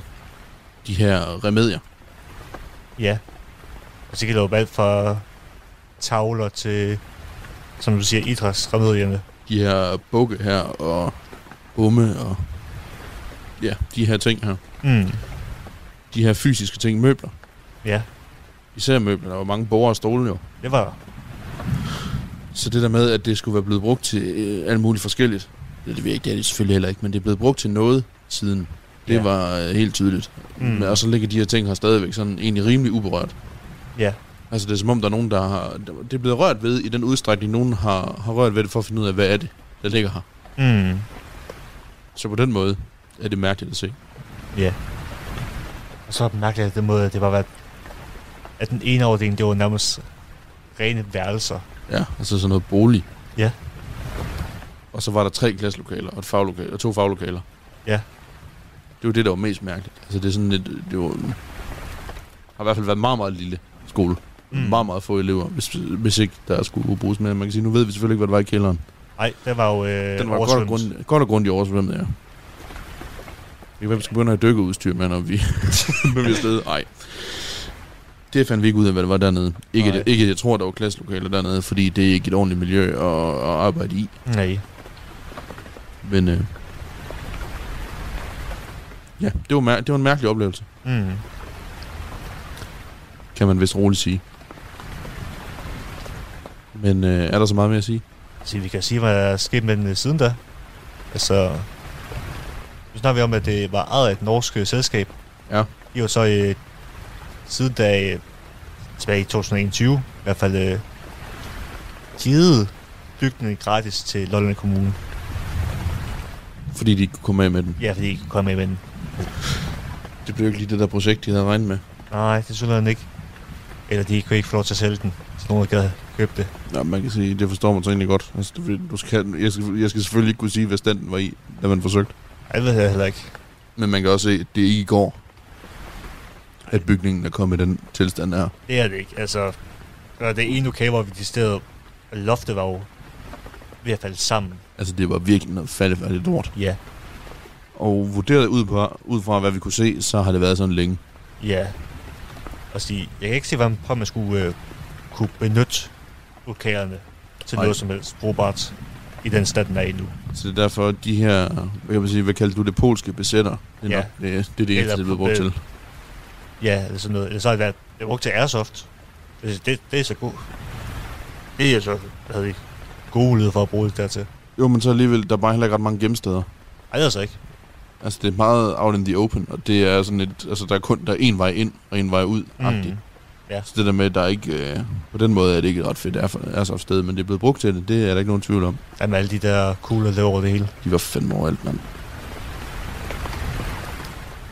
De her remedier. Ja. Og så gælder jo alt fra tavler til, som du siger, idrætsremedierne. De her bukke her og umme og... Ja, de her ting her. Mm. De her fysiske ting, møbler. Ja, Især møbler. Der var mange borger og stole jo. det var Så det der med, at det skulle være blevet brugt til øh, alt muligt forskelligt, det, det ved jeg ikke, det er det selvfølgelig heller ikke, men det er blevet brugt til noget siden. Det Ja. var øh, helt tydeligt. Mm. Mm. Og så ligger de her ting her stadigvæk sådan egentlig rimelig uberørt. Ja. Altså det er som om, der er nogen, der har... Det er blevet rørt ved i den udstrækning, nogen har, har rørt ved det for at finde ud af, hvad er det, der ligger her. Mm. Så på den måde er det mærkeligt at se. Ja. Og så er det mærkeligt, at den måde, det var været, at den ene afdeling, det var nærmest rene værelser. Ja, altså sådan noget bolig. Ja. Og så var der tre klasselokaler og, et faglokale, og to faglokaler. Ja. Det var det, der var mest mærkeligt. Altså det er sådan et, det var, har i hvert fald været meget, meget lille skole. Mm. Meget, meget få elever, hvis, hvis ikke der skulle bruges mere. Man kan sige, nu ved vi selvfølgelig ikke, hvad der var i kælderen. Nej, det var jo øh, Den var godt og, grund, godt og grundigt oversvømmet, ja. Være, vi skal begynde at have dykkeudstyr med, når vi, når vi er afsted. Nej. Det fandt vi ikke ud af, hvad det var dernede. Ikke, at, ikke jeg tror, der var klasselokaler dernede, fordi det er ikke et ordentligt miljø at, at arbejde i. Nej. Men øh, ja, det var, mær- det var en mærkelig oplevelse, Mm. kan man vist roligt sige. Men øh, er der så meget mere at sige? Så vi kan sige, hvad der er sket med den øh, siden da. Altså, nu snakker vi om, at det var ejet af et norsk øh, selskab. Ja. De var så øh, siden da, øh, tilbage i 2021, i hvert fald øh, givet bygningen gratis til Lolland Kommune. Fordi de ikke kunne komme af med den. Ja, fordi de ikke kunne komme med med den. Det blev ikke lige det der projekt, de havde regnet med. Nej, det synes jeg ikke. Eller de kunne ikke få lov til at sælge den, hvis nogen gad købe det. Ja, man kan sige, det forstår man så egentlig godt. Altså, du, du skal, jeg, skal, jeg skal selvfølgelig ikke kunne sige, hvad standen var i, da man forsøgte. Ej, det ved jeg heller ikke. Men man kan også se, at det ikke går, at bygningen er kommet i den tilstand her. Det er det ikke. Altså, er det ene lokale, hvor vi de steder, loftet var jo ved at falde sammen. Altså, det var virkelig noget fattigt lort. Ja, Og vurderet ud, på, ud fra, hvad vi kunne se, så har det været sådan længe. ja. Og sige, jeg kan ikke se, hvordan man skulle øh, kunne benytte lokalerne til Nej. noget som helst brugbart i den stand, den er i nu. Så det er derfor, de her, hvad kan man sige, hvad kalder du det, polske besætter, det er, Ja. nok, det, er- det er det eneste, det er blevet brugt øh, til. Ja, eller sådan noget. Eller så er det været det er brugt til airsoft. Det, det, det er så god. Det er så, havde vi, gode for at bruge det dertil. Jo, men så alligevel, der er bare heller ikke ret mange gemsteder. Ej, altså ikke. Altså, det er meget out in the open, og det er sådan et, altså, der er kun der er en vej ind og en vej ud, mm. Ja. Så det der med, der er ikke, øh, på den måde er det ikke et ret fedt airsoft sted, men det er blevet brugt til det, det er der ikke nogen tvivl om. Jamen alle de der kugler der over det hele. De var fandme overalt, mand.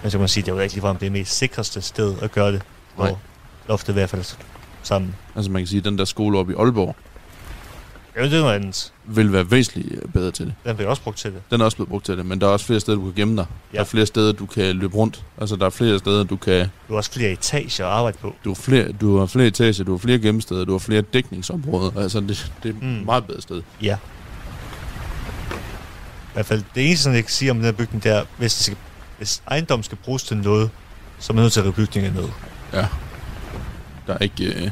Men så kan man sige, det er jo ikke ligefrem det mest sikreste sted at gøre det. Nej. Hvor loftet i hvert fald sammen. Altså man kan sige, at den der skole oppe i Aalborg Ja, det er noget andet. vil være væsentligt øh, bedre til det. Den bliver også brugt til det. Den er også blevet brugt til det, men der er også flere steder, du kan gemme dig. Ja. Der Ja. er flere steder, du kan løbe rundt. Altså der er flere steder, du kan... Du har også flere etager at arbejde på. Du har flere, du har flere etager, du har flere gemmesteder, du har flere dækningsområder. Altså det, det er et Mm. mm. meget bedre sted. Ja. I hvert fald det eneste, jeg kan sige om den her bygning, det er, hvis, det skal, hvis ejendom skal bruges til noget, så er man nødt til at rive bygningen ned. Der er ikke... Øh,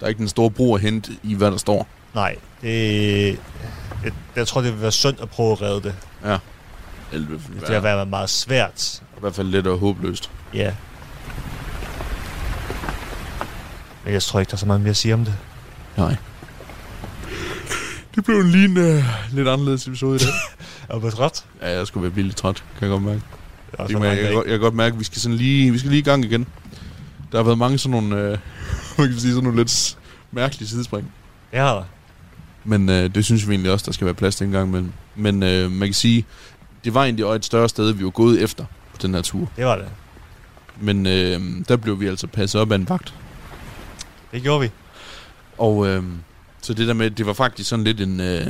der er ikke den store brug at hente i, hvad der står. Nej, det, jeg, jeg tror, det vil være sundt at prøve at redde det. Eller, det, Det vil være meget svært. I hvert fald lidt og håbløst. Ja. Men jeg tror ikke, der er så meget mere at sige om det. Nej. Det blev en lige en, øh, lidt anderledes episode i dag. Er du træt? ja, jeg skulle være vildt træt, kan jeg godt mærke. Er jeg, jeg, kan, godt- jeg kan godt mærke, at vi skal, sådan lige, vi skal lige i gang igen. Der har været mange sådan nogle, øh, man kan sige, sådan nogle lidt mærkelige sidespring. Ja, Men øh, det synes vi egentlig også, der skal være plads til en gang imellem. Men øh, man kan sige, det var egentlig også et større sted, vi var gået efter på den her tur. det var det. Men øh, der blev vi altså passet op af en vagt. Det gjorde vi. Og øh, så det der med, det var faktisk sådan lidt en... Øh,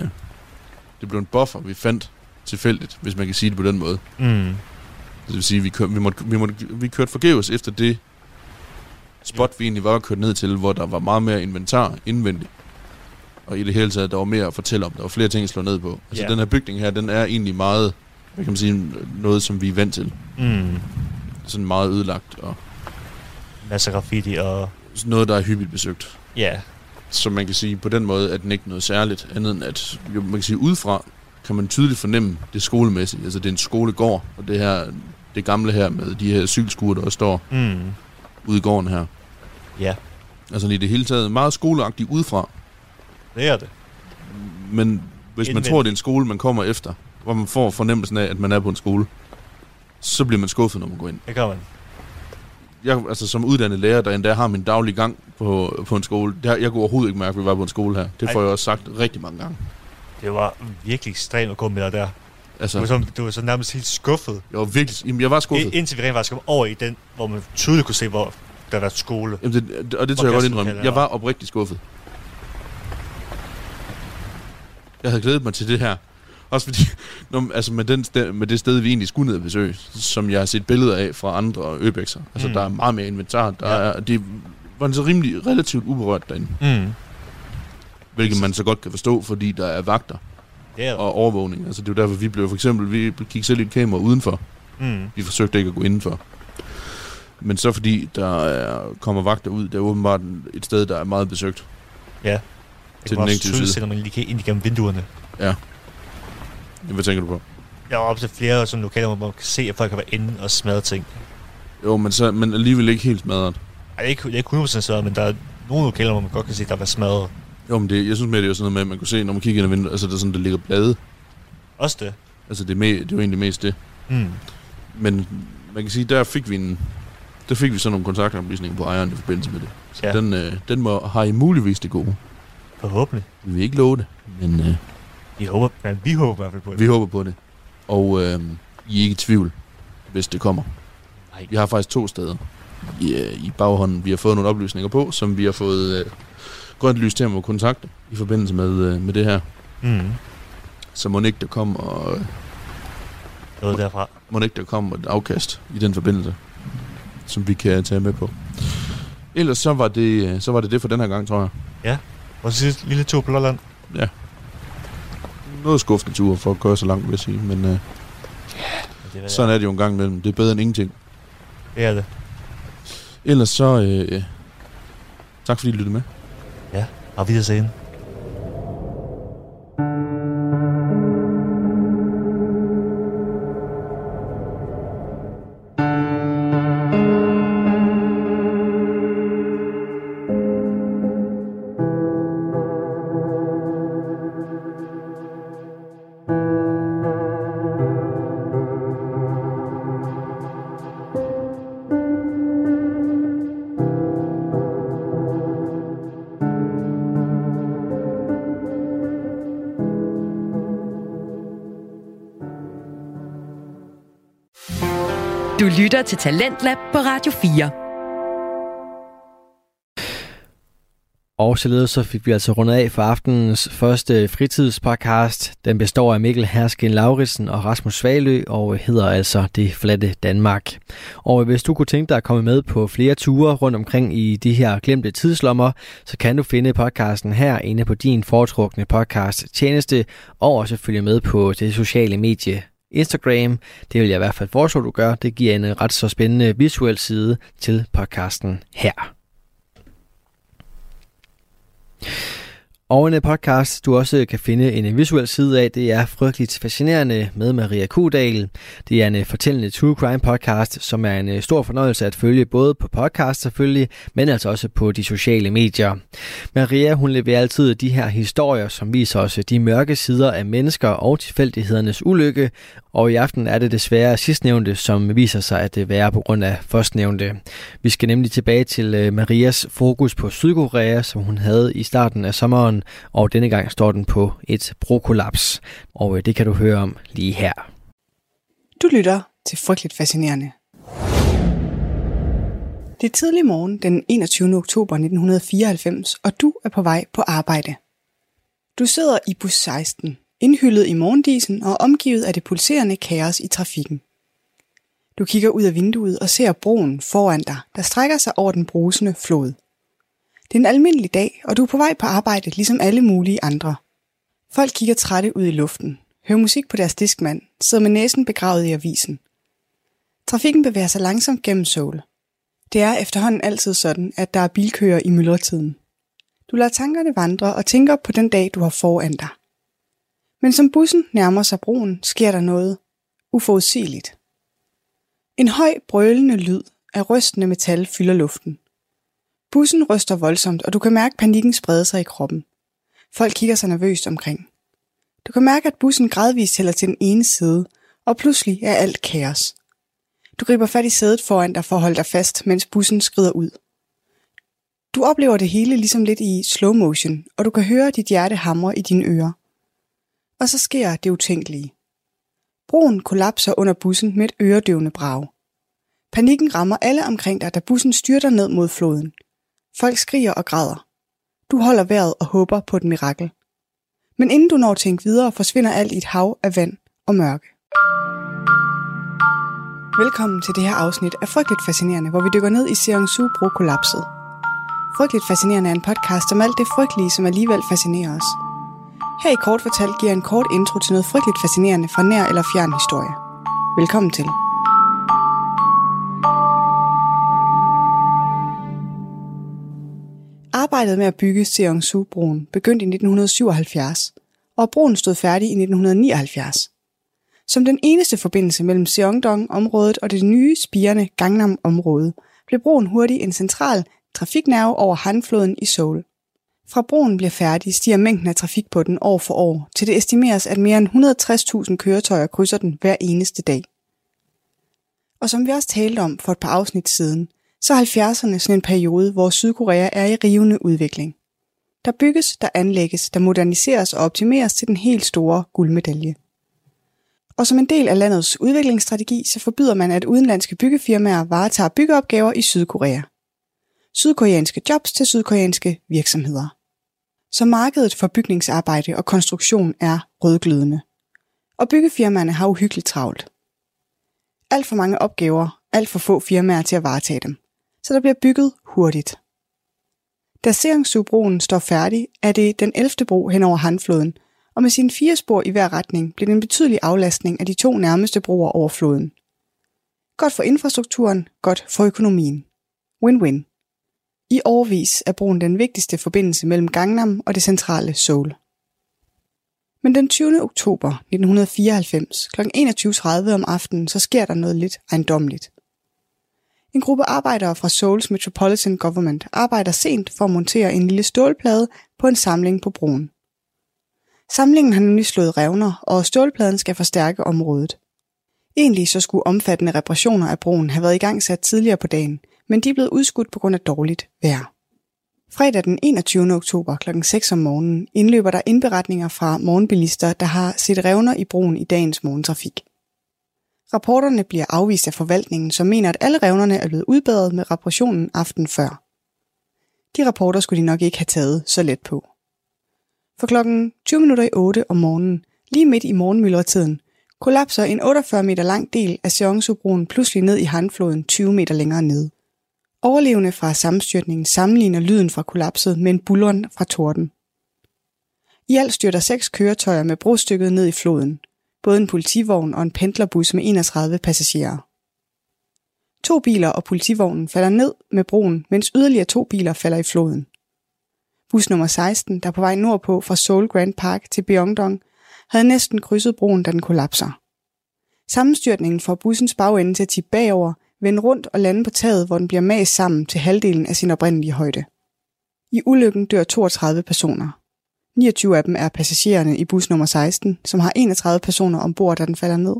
det blev en buffer, vi fandt tilfældigt, hvis man kan sige det på den måde. Mm. Det vil sige, vi, kør, vi, måtte, vi, måtte, vi kørte forgæves efter det spot, vi egentlig var kørt ned til, hvor der var meget mere inventar indvendigt. Og i det hele taget, der var mere at fortælle om. Der var flere ting at slå ned på. Altså Ja. den her bygning her, den er egentlig meget, hvad kan man sige, noget som vi er vant til. Mm. Sådan meget ødelagt, og Masser af graffiti og... noget, der er hyppigt besøgt. Ja. Så man kan sige, på den måde er den ikke noget særligt, andet end at, jo, man kan sige, udefra kan man tydeligt fornemme det skolemæssige. Altså det er en skolegård, og det her, det gamle her med de her cykelskuer, der også står Mm. ude i gården her. Ja, Altså i det hele taget meget skoleagtigt udefra, det er det. men hvis man Indvendigt. tror, det er en skole, man kommer efter, hvor man får fornemmelsen af, at man er på en skole, så bliver man skuffet, når man går ind. Det kan man. Jeg, altså som uddannet lærer, der endda har min daglige gang på, på en skole, der, jeg kunne overhovedet ikke mærke, at vi var på en skole her. Det får Ej. jeg også sagt rigtig mange gange. Det var virkelig ekstremt at gå med dig der. Altså, Du var, så, du var så nærmest helt skuffet. jeg var virkelig, jamen, jeg var skuffet. Indtil vi rent faktisk kom over i den, hvor man tydeligt kunne se, hvor der var skole. Jamen, det, og det tør jeg godt indrømme. Jeg var oprigtig skuffet. Jeg havde glædet mig til det her. Også fordi, når, altså med, den sted, med det sted, vi egentlig skulle ned og besøge, som jeg har set billeder af fra andre Øbækser. Altså, Mm. der er meget mere inventar. Der Ja. er, det var så rimelig relativt uberørt derinde. Mm. Hvilket man så godt kan forstå, fordi der er vagter er og overvågning. Altså, det er jo derfor, vi blev for eksempel, vi gik selv i et kamera udenfor. Mm. Vi forsøgte ikke at gå indenfor. Men så fordi der er, kommer vagter ud, det er åbenbart et sted, der er meget besøgt. Ja. Til det den enkelte side. selvom man lige kan ind igennem vinduerne. Hvad tænker du på? Jeg var op til flere sådan lokaler, hvor man kan se, at folk har været inde og smadret ting. Jo, men, så, men alligevel ikke helt smadret. Ej, ikke, jeg er ikke 100% smadret, men der er nogle lokaler, hvor man godt kan se, at der var smadret. Jo, men det, jeg synes mere, det er jo sådan noget med, at man kunne se, når man kigger ind ad vinduet, altså der, er sådan, der ligger blade. Også det. Altså det er, med, det er jo egentlig mest det. Mm. Men man kan sige, der fik vi en, der fik vi så nogle kontaktoplysninger på ejeren i forbindelse med det. Så Ja. ja. den, øh, den må, har I muligvis det gode. Forhåbentlig. Vi vil ikke love det, men øh, Vi håber, ja, vi håber i hvert fald på det. vi håber på det. Og øh, I er ikke i tvivl, hvis det kommer. Nej. Vi har faktisk to steder i, øh, i baghånden, vi har fået nogle oplysninger på, som vi har fået øh, grønt lys til at må kontakte i forbindelse med, øh, med det her. Mm. Så må ikke der kommer og Noget derfra. må ikke der kommer et afkast i den forbindelse, som vi kan tage med på. Ellers så var det, øh, så var det det for den her gang, tror jeg. Vores sidste lille tur på Lolland. Noget skuffende tur for at køre så langt, vil jeg sige. Men øh, Det sådan er det jo en gang imellem. Det er bedre end ingenting. det er det. Ellers så... Øh, tak fordi I lyttede med. Og videre sen. Du lytter til Talentlab på Radio 4. Og således så fik vi altså rundet af for aftenens første fritidspodcast. Den består af Mikkel Hersken Lauritsen og Rasmus Svalø og hedder altså Det Flatte Danmark. Og hvis du kunne tænke dig at komme med på flere ture rundt omkring i de her glemte tidslommer, så kan du finde podcasten her inde på din foretrukne podcast tjeneste og også følge med på det sociale medie Instagram. Det vil jeg i hvert fald foreslå, du gør. Det giver en øh, ret så spændende øh, visuel side til podcasten her. Og en øh, podcast, du også øh, kan finde en øh, visuel side af, det er Frygteligt Fascinerende med Maria Kudal. Det er en fortællende true crime podcast, som er en stor fornøjelse at følge, både på podcast selvfølgelig, men altså også på de sociale medier. Maria, hun leverer altid de her historier, som viser os de mørke sider af mennesker og tilfældighedernes ulykke, og i aften er det desværre sidstnævnte, som viser sig at øh, være på grund af førstnævnte. Vi skal nemlig tilbage til øh, Marias fokus på Sydkorea, som hun havde i starten af sommeren, og denne gang står den på et brokolaps. Og øh, det kan du høre om lige her. Du lytter til Frygteligt Fascinerende. Det er tidlig morgen den 21. oktober 1994, og du er på vej på arbejde. Du sidder i bus 16, indhyllet i morgendisen og omgivet af det pulserende kaos i trafikken. Du kigger ud af vinduet og ser broen foran dig, der strækker sig over den brusende flod. Det er en almindelig dag, og du er på vej på arbejde ligesom alle mulige andre. Folk kigger trætte ud i luften, hører musik på deres diskmand, sidder med næsen begravet i avisen. Trafikken bevæger sig langsomt gennem Seoul. Det er efterhånden altid sådan, at der er bilkøer i myldretiden. Du lader tankerne vandre og tænker på den dag, du har foran dig. Men som bussen nærmer sig broen, sker der noget uforudsigeligt. En høj, brølende lyd af rystende metal fylder luften. Bussen ryster voldsomt, og du kan mærke panikken sprede sig i kroppen. Folk kigger sig nervøst omkring. Du kan mærke, at bussen gradvist tæller til den ene side, og pludselig er alt kaos. Du griber fat i sædet foran dig for at holde dig fast, mens bussen skrider ud. Du oplever det hele ligesom lidt i slow motion, og du kan høre dit hjerte hamre i dine ører. Og så sker det utænkelige. Broen kollapser under bussen med et øredøvende brag. Panikken rammer alle omkring dig, da bussen styrter ned mod floden. Folk skriger og græder. Du holder vejret og håber på et mirakel. Men inden du når at tænke videre, forsvinder alt i et hav af vand og mørke. Velkommen til det her afsnit af Frygteligt Fascinerende, hvor vi dykker ned i Seongsu bro kollapset. Frygteligt Fascinerende er en podcast om alt det frygtelige, som alligevel fascinerer os. Her i kort fortalt giver en kort intro til noget frygteligt fascinerende fra nær eller fjern historie. Velkommen til. Arbejdet med at bygge Seongsu-broen begyndte i 1977, og broen stod færdig i 1979. Som den eneste forbindelse mellem Seongdong-området og det nye spirende Gangnam-område, blev broen hurtigt en central trafiknerve over Hanfloden i Seoul. Fra broen bliver færdig, stiger mængden af trafik på den år for år, til det estimeres, at mere end 160.000 køretøjer krydser den hver eneste dag. Og som vi også talte om for et par afsnit siden, så er 70'erne sådan en periode, hvor Sydkorea er i rivende udvikling. Der bygges, der anlægges, der moderniseres og optimeres til den helt store guldmedalje. Og som en del af landets udviklingsstrategi, så forbyder man, at udenlandske byggefirmaer varetager byggeopgaver i Sydkorea. Sydkoreanske jobs til sydkoreanske virksomheder. Så markedet for bygningsarbejde og konstruktion er rødglødende. Og byggefirmaerne har uhyggeligt travlt. Alt for mange opgaver, alt for få firmaer til at varetage dem. Så der bliver bygget hurtigt. Da Seongsu-broen står færdig, er det den 11. bro hen over Hanfloden, og med sine fire spor i hver retning bliver det en betydelig aflastning af de to nærmeste broer over floden. Godt for infrastrukturen, godt for økonomien. Win-win. I årvis er broen den vigtigste forbindelse mellem Gangnam og det centrale Seoul. Men den 20. oktober 1994 kl. 21.30 om aftenen, så sker der noget lidt ejendomligt. En gruppe arbejdere fra Seouls Metropolitan Government arbejder sent for at montere en lille stålplade på en samling på broen. Samlingen har nemlig slået revner, og stålpladen skal forstærke området. Egentlig så skulle omfattende reparationer af broen have været i gang sat tidligere på dagen, men de er blevet udskudt på grund af dårligt vejr. Fredag den 21. oktober kl. 6 om morgenen indløber der indberetninger fra morgenbilister, der har set revner i broen i dagens morgentrafik. Rapporterne bliver afvist af forvaltningen, som mener, at alle revnerne er blevet udbedret med reparationen aften før. De rapporter skulle de nok ikke have taget så let på. For klokken 20 minutter i 8 om morgenen, lige midt i morgenmyldretiden, kollapser en 48 meter lang del af Seongsu-broen pludselig ned i Hanfloden 20 meter længere nede. Overlevende fra sammenstyrtningen sammenligner lyden fra kollapset med en bulleren fra torden. I alt styrter seks køretøjer med brostykket ned i floden. Både en politivogn og en pendlerbus med 31 passagerer. To biler og politivognen falder ned med broen, mens yderligere to biler falder i floden. Bus nummer 16, der er på vej nordpå fra Seoul Grand Park til Byongdong, havde næsten krydset broen, da den kollapser. Sammenstyrtningen får bussens bagende til at tippe bagover, vende rundt og lande på taget, hvor den bliver mast sammen til halvdelen af sin oprindelige højde. I ulykken dør 32 personer. 29 af dem er passagererne i bus nummer 16, som har 31 personer ombord, da den falder ned.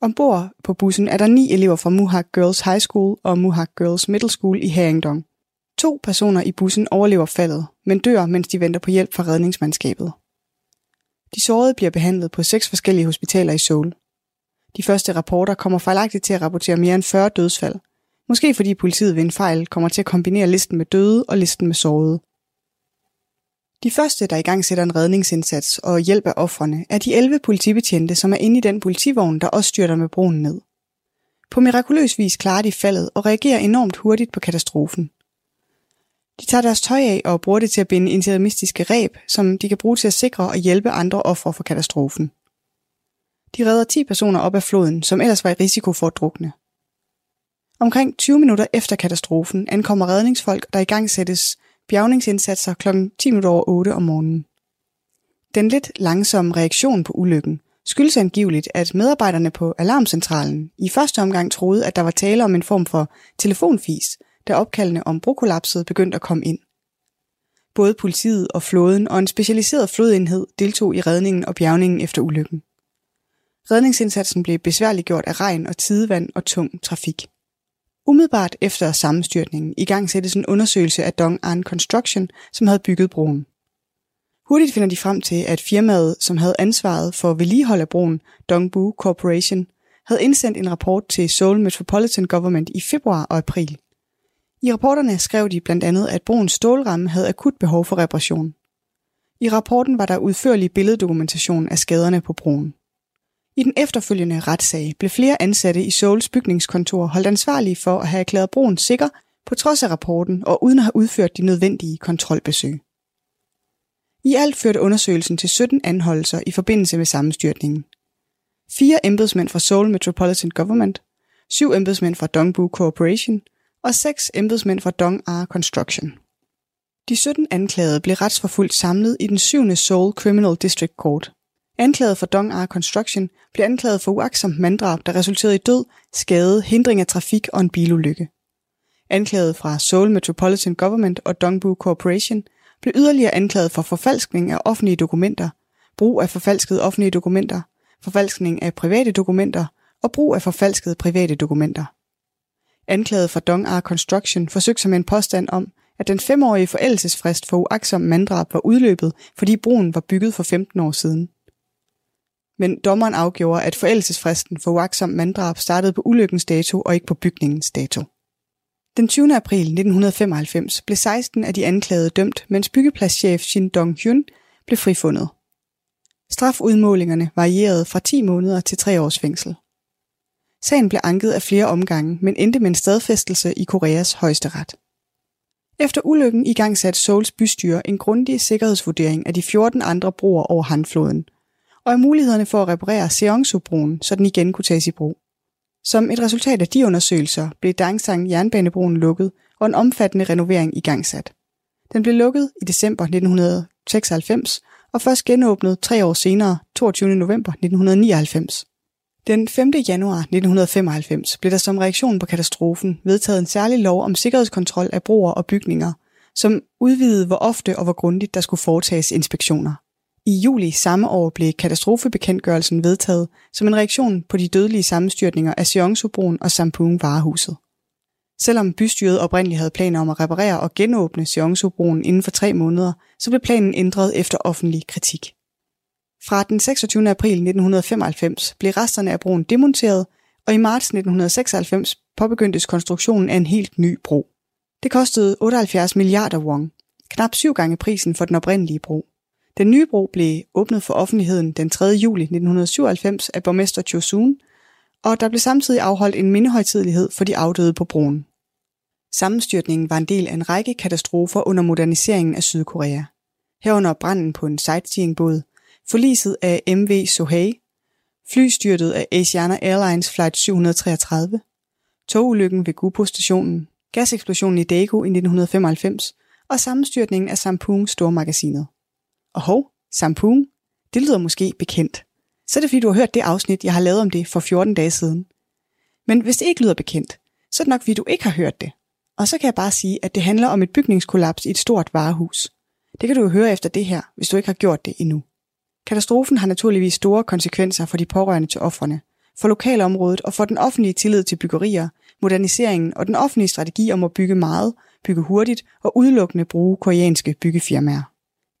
Ombord på bussen er der ni elever fra Muhak Girls High School og Muhak Girls Middle School i Haringdong. To personer i bussen overlever faldet, men dør, mens de venter på hjælp fra redningsmandskabet. De sårede bliver behandlet på seks forskellige hospitaler i Seoul. De første rapporter kommer fejlagtigt til at rapportere mere end 40 dødsfald. Måske fordi politiet ved en fejl kommer til at kombinere listen med døde og listen med sårede. De første, der i gang sætter en redningsindsats og hjælp af offrene, er de 11 politibetjente, som er inde i den politivogn, der også styrter med broen ned. På mirakuløs vis klarer de faldet og reagerer enormt hurtigt på katastrofen. De tager deres tøj af og bruger det til at binde interimistiske ræb, som de kan bruge til at sikre og hjælpe andre ofre for katastrofen. De redder 10 personer op af floden, som ellers var i risiko for at drukne. Omkring 20 minutter efter katastrofen ankommer redningsfolk, der i gang sættes bjergningsindsatser kl. 10 minutter over 8 om morgenen. Den lidt langsomme reaktion på ulykken skyldes angiveligt, at medarbejderne på alarmcentralen i første omgang troede, at der var tale om en form for telefonfis, da opkaldene om brokollapset begyndte at komme ind. Både politiet og flåden og en specialiseret flodenhed deltog i redningen og bjergningen efter ulykken. Redningsindsatsen blev besværliggjort af regn og tidevand og tung trafik. Umiddelbart efter sammenstyrtningen i gang sættes en undersøgelse af Dong An Construction, som havde bygget broen. Hurtigt finder de frem til, at firmaet, som havde ansvaret for vedligehold af broen, Dongbu Corporation, havde indsendt en rapport til Seoul Metropolitan Government i februar og april. I rapporterne skrev de blandt andet, at broens stålramme havde akut behov for reparation. I rapporten var der udførlig billeddokumentation af skaderne på broen. I den efterfølgende retssag blev flere ansatte i Souls bygningskontor holdt ansvarlige for at have erklæret broen sikker på trods af rapporten og uden at have udført de nødvendige kontrolbesøg. I alt førte undersøgelsen til 17 anholdelser i forbindelse med sammenstyrtningen. Fire embedsmænd fra Seoul Metropolitan Government, syv embedsmænd fra Dongbu Corporation og seks embedsmænd fra Dong R Construction. De 17 anklagede blev retsforfulgt samlet i den 7. Seoul Criminal District Court anklaget for Dong R Construction, blev anklaget for uaksomt manddrab, der resulterede i død, skade, hindring af trafik og en bilulykke. Anklaget fra Seoul Metropolitan Government og Dongbu Corporation blev yderligere anklaget for forfalskning af offentlige dokumenter, brug af forfalskede offentlige dokumenter, forfalskning af private dokumenter og brug af forfalskede private dokumenter. Anklaget for Dong R Construction forsøgte sig med en påstand om, at den femårige forældelsesfrist for uaksom manddrab var udløbet, fordi broen var bygget for 15 år siden. Men dommeren afgjorde, at forældelsesfristen for uaksom manddrab startede på ulykkens dato og ikke på bygningens dato. Den 20. april 1995 blev 16 af de anklagede dømt, mens byggepladschef Shin Dong-hyun blev frifundet. Strafudmålingerne varierede fra 10 måneder til 3 års fængsel. Sagen blev anket af flere omgange, men endte med en stadfæstelse i Koreas højesteret. Efter ulykken i gang satte Seouls bystyre en grundig sikkerhedsvurdering af de 14 andre broer over Hanfloden, og af mulighederne for at reparere Seongsu-broen, så den igen kunne tages i brug. Som et resultat af de undersøgelser blev Dangsang jernbanebroen lukket og en omfattende renovering igangsat. Den blev lukket i december 1996 og først genåbnet tre år senere, 22. november 1999. Den 5. januar 1995 blev der som reaktion på katastrofen vedtaget en særlig lov om sikkerhedskontrol af broer og bygninger, som udvidede hvor ofte og hvor grundigt der skulle foretages inspektioner. I juli samme år blev katastrofebekendtgørelsen vedtaget som en reaktion på de dødelige sammenstyrtninger af Seongsubroen og Sampung varehuset. Selvom bystyret oprindeligt havde planer om at reparere og genåbne Seongsubroen inden for tre måneder, så blev planen ændret efter offentlig kritik. Fra den 26. april 1995 blev resterne af broen demonteret, og i marts 1996 påbegyndtes konstruktionen af en helt ny bro. Det kostede 78 milliarder won, knap syv gange prisen for den oprindelige bro. Den nye bro blev åbnet for offentligheden den 3. juli 1997 af borgmester Cho Soon, og der blev samtidig afholdt en mindehøjtidlighed for de afdøde på broen. Sammenstyrtningen var en del af en række katastrofer under moderniseringen af Sydkorea. Herunder branden på en sightseeingbåd, forliset af MV Sohae, flystyrtet af Asiana Airlines Flight 733, togulykken ved Gupo-stationen, gaseksplosionen i Daegu i 1995 og sammenstyrtningen af Sampung Stormagasinet. Og hov, Sampoon, det lyder måske bekendt. Så er det fordi, du har hørt det afsnit, jeg har lavet om det for 14 dage siden. Men hvis det ikke lyder bekendt, så er det nok fordi, du ikke har hørt det. Og så kan jeg bare sige, at det handler om et bygningskollaps i et stort varehus. Det kan du jo høre efter det her, hvis du ikke har gjort det endnu. Katastrofen har naturligvis store konsekvenser for de pårørende til offrene, for lokalområdet og for den offentlige tillid til byggerier, moderniseringen og den offentlige strategi om at bygge meget, bygge hurtigt og udelukkende bruge koreanske byggefirmaer.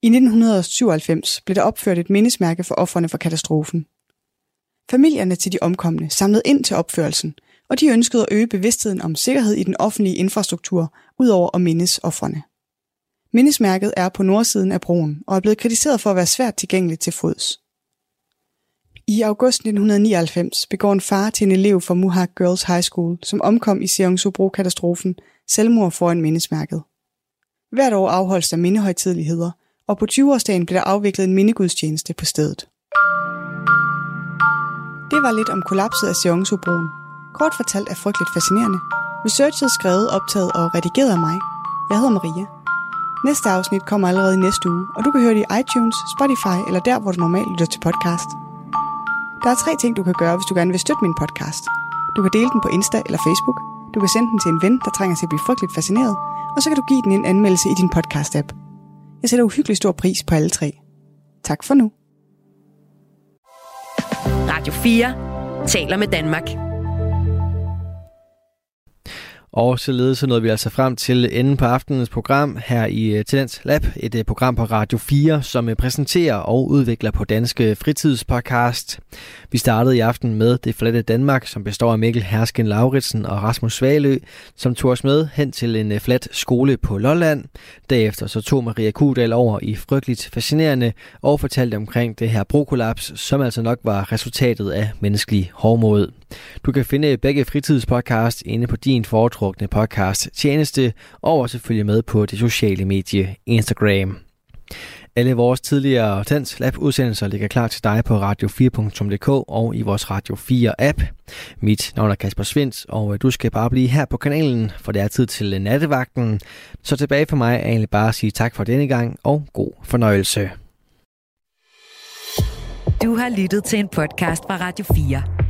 I 1997 blev der opført et mindesmærke for offerne for katastrofen. Familierne til de omkomne samlede ind til opførelsen, og de ønskede at øge bevidstheden om sikkerhed i den offentlige infrastruktur, udover at mindes offerne. Mindesmærket er på nordsiden af broen og er blevet kritiseret for at være svært tilgængeligt til fods. I august 1999 begår en far til en elev fra Muhak Girls High School, som omkom i Seongsu-bro-katastrofen, selvmord foran mindesmærket. Hvert år afholdes der mindehøjtidligheder, og på 20-årsdagen blev der afviklet en mindegudstjeneste på stedet. Det var lidt om kollapset af Seongsu-broen. Kort fortalt er frygteligt fascinerende. Researchet skrevet, optaget og redigeret af mig. Jeg hedder Maria. Næste afsnit kommer allerede i næste uge, og du kan høre det i iTunes, Spotify eller der, hvor du normalt lytter til podcast. Der er tre ting, du kan gøre, hvis du gerne vil støtte min podcast. Du kan dele den på Insta eller Facebook. Du kan sende den til en ven, der trænger til at blive frygteligt fascineret. Og så kan du give den en anmeldelse i din podcast-app. Jeg sætter uhyggelig stor pris på alle tre. Tak for nu. Radio 4 taler med Danmark. Og således så nåede vi altså frem til enden på aftenens program her i uh, Lab, et øh, program på Radio 4, som øh, præsenterer og udvikler på Danske Fritidspodcast. Vi startede i aften med Det Flatte Danmark, som består af Mikkel Hersken Lauritsen og Rasmus Svalø, som tog os med hen til en flat skole på Lolland. Derefter så tog Maria Kudal over i frygteligt fascinerende og fortalte omkring det her brokolaps, som altså nok var resultatet af menneskelig hårdmod. Du kan finde begge fritidspodcast inde på din foretrukne podcast tjeneste, og selvfølgelig med på det sociale medie Instagram. Alle vores tidligere Tens Lab udsendelser ligger klar til dig på radio4.dk og i vores Radio 4 app. Mit navn er Kasper Svens, og øh, du skal bare blive her på kanalen, for det er tid til øh, nattevagten. Så tilbage for mig er egentlig bare at sige tak for denne gang, og god fornøjelse. Du har lyttet til en podcast fra Radio 4.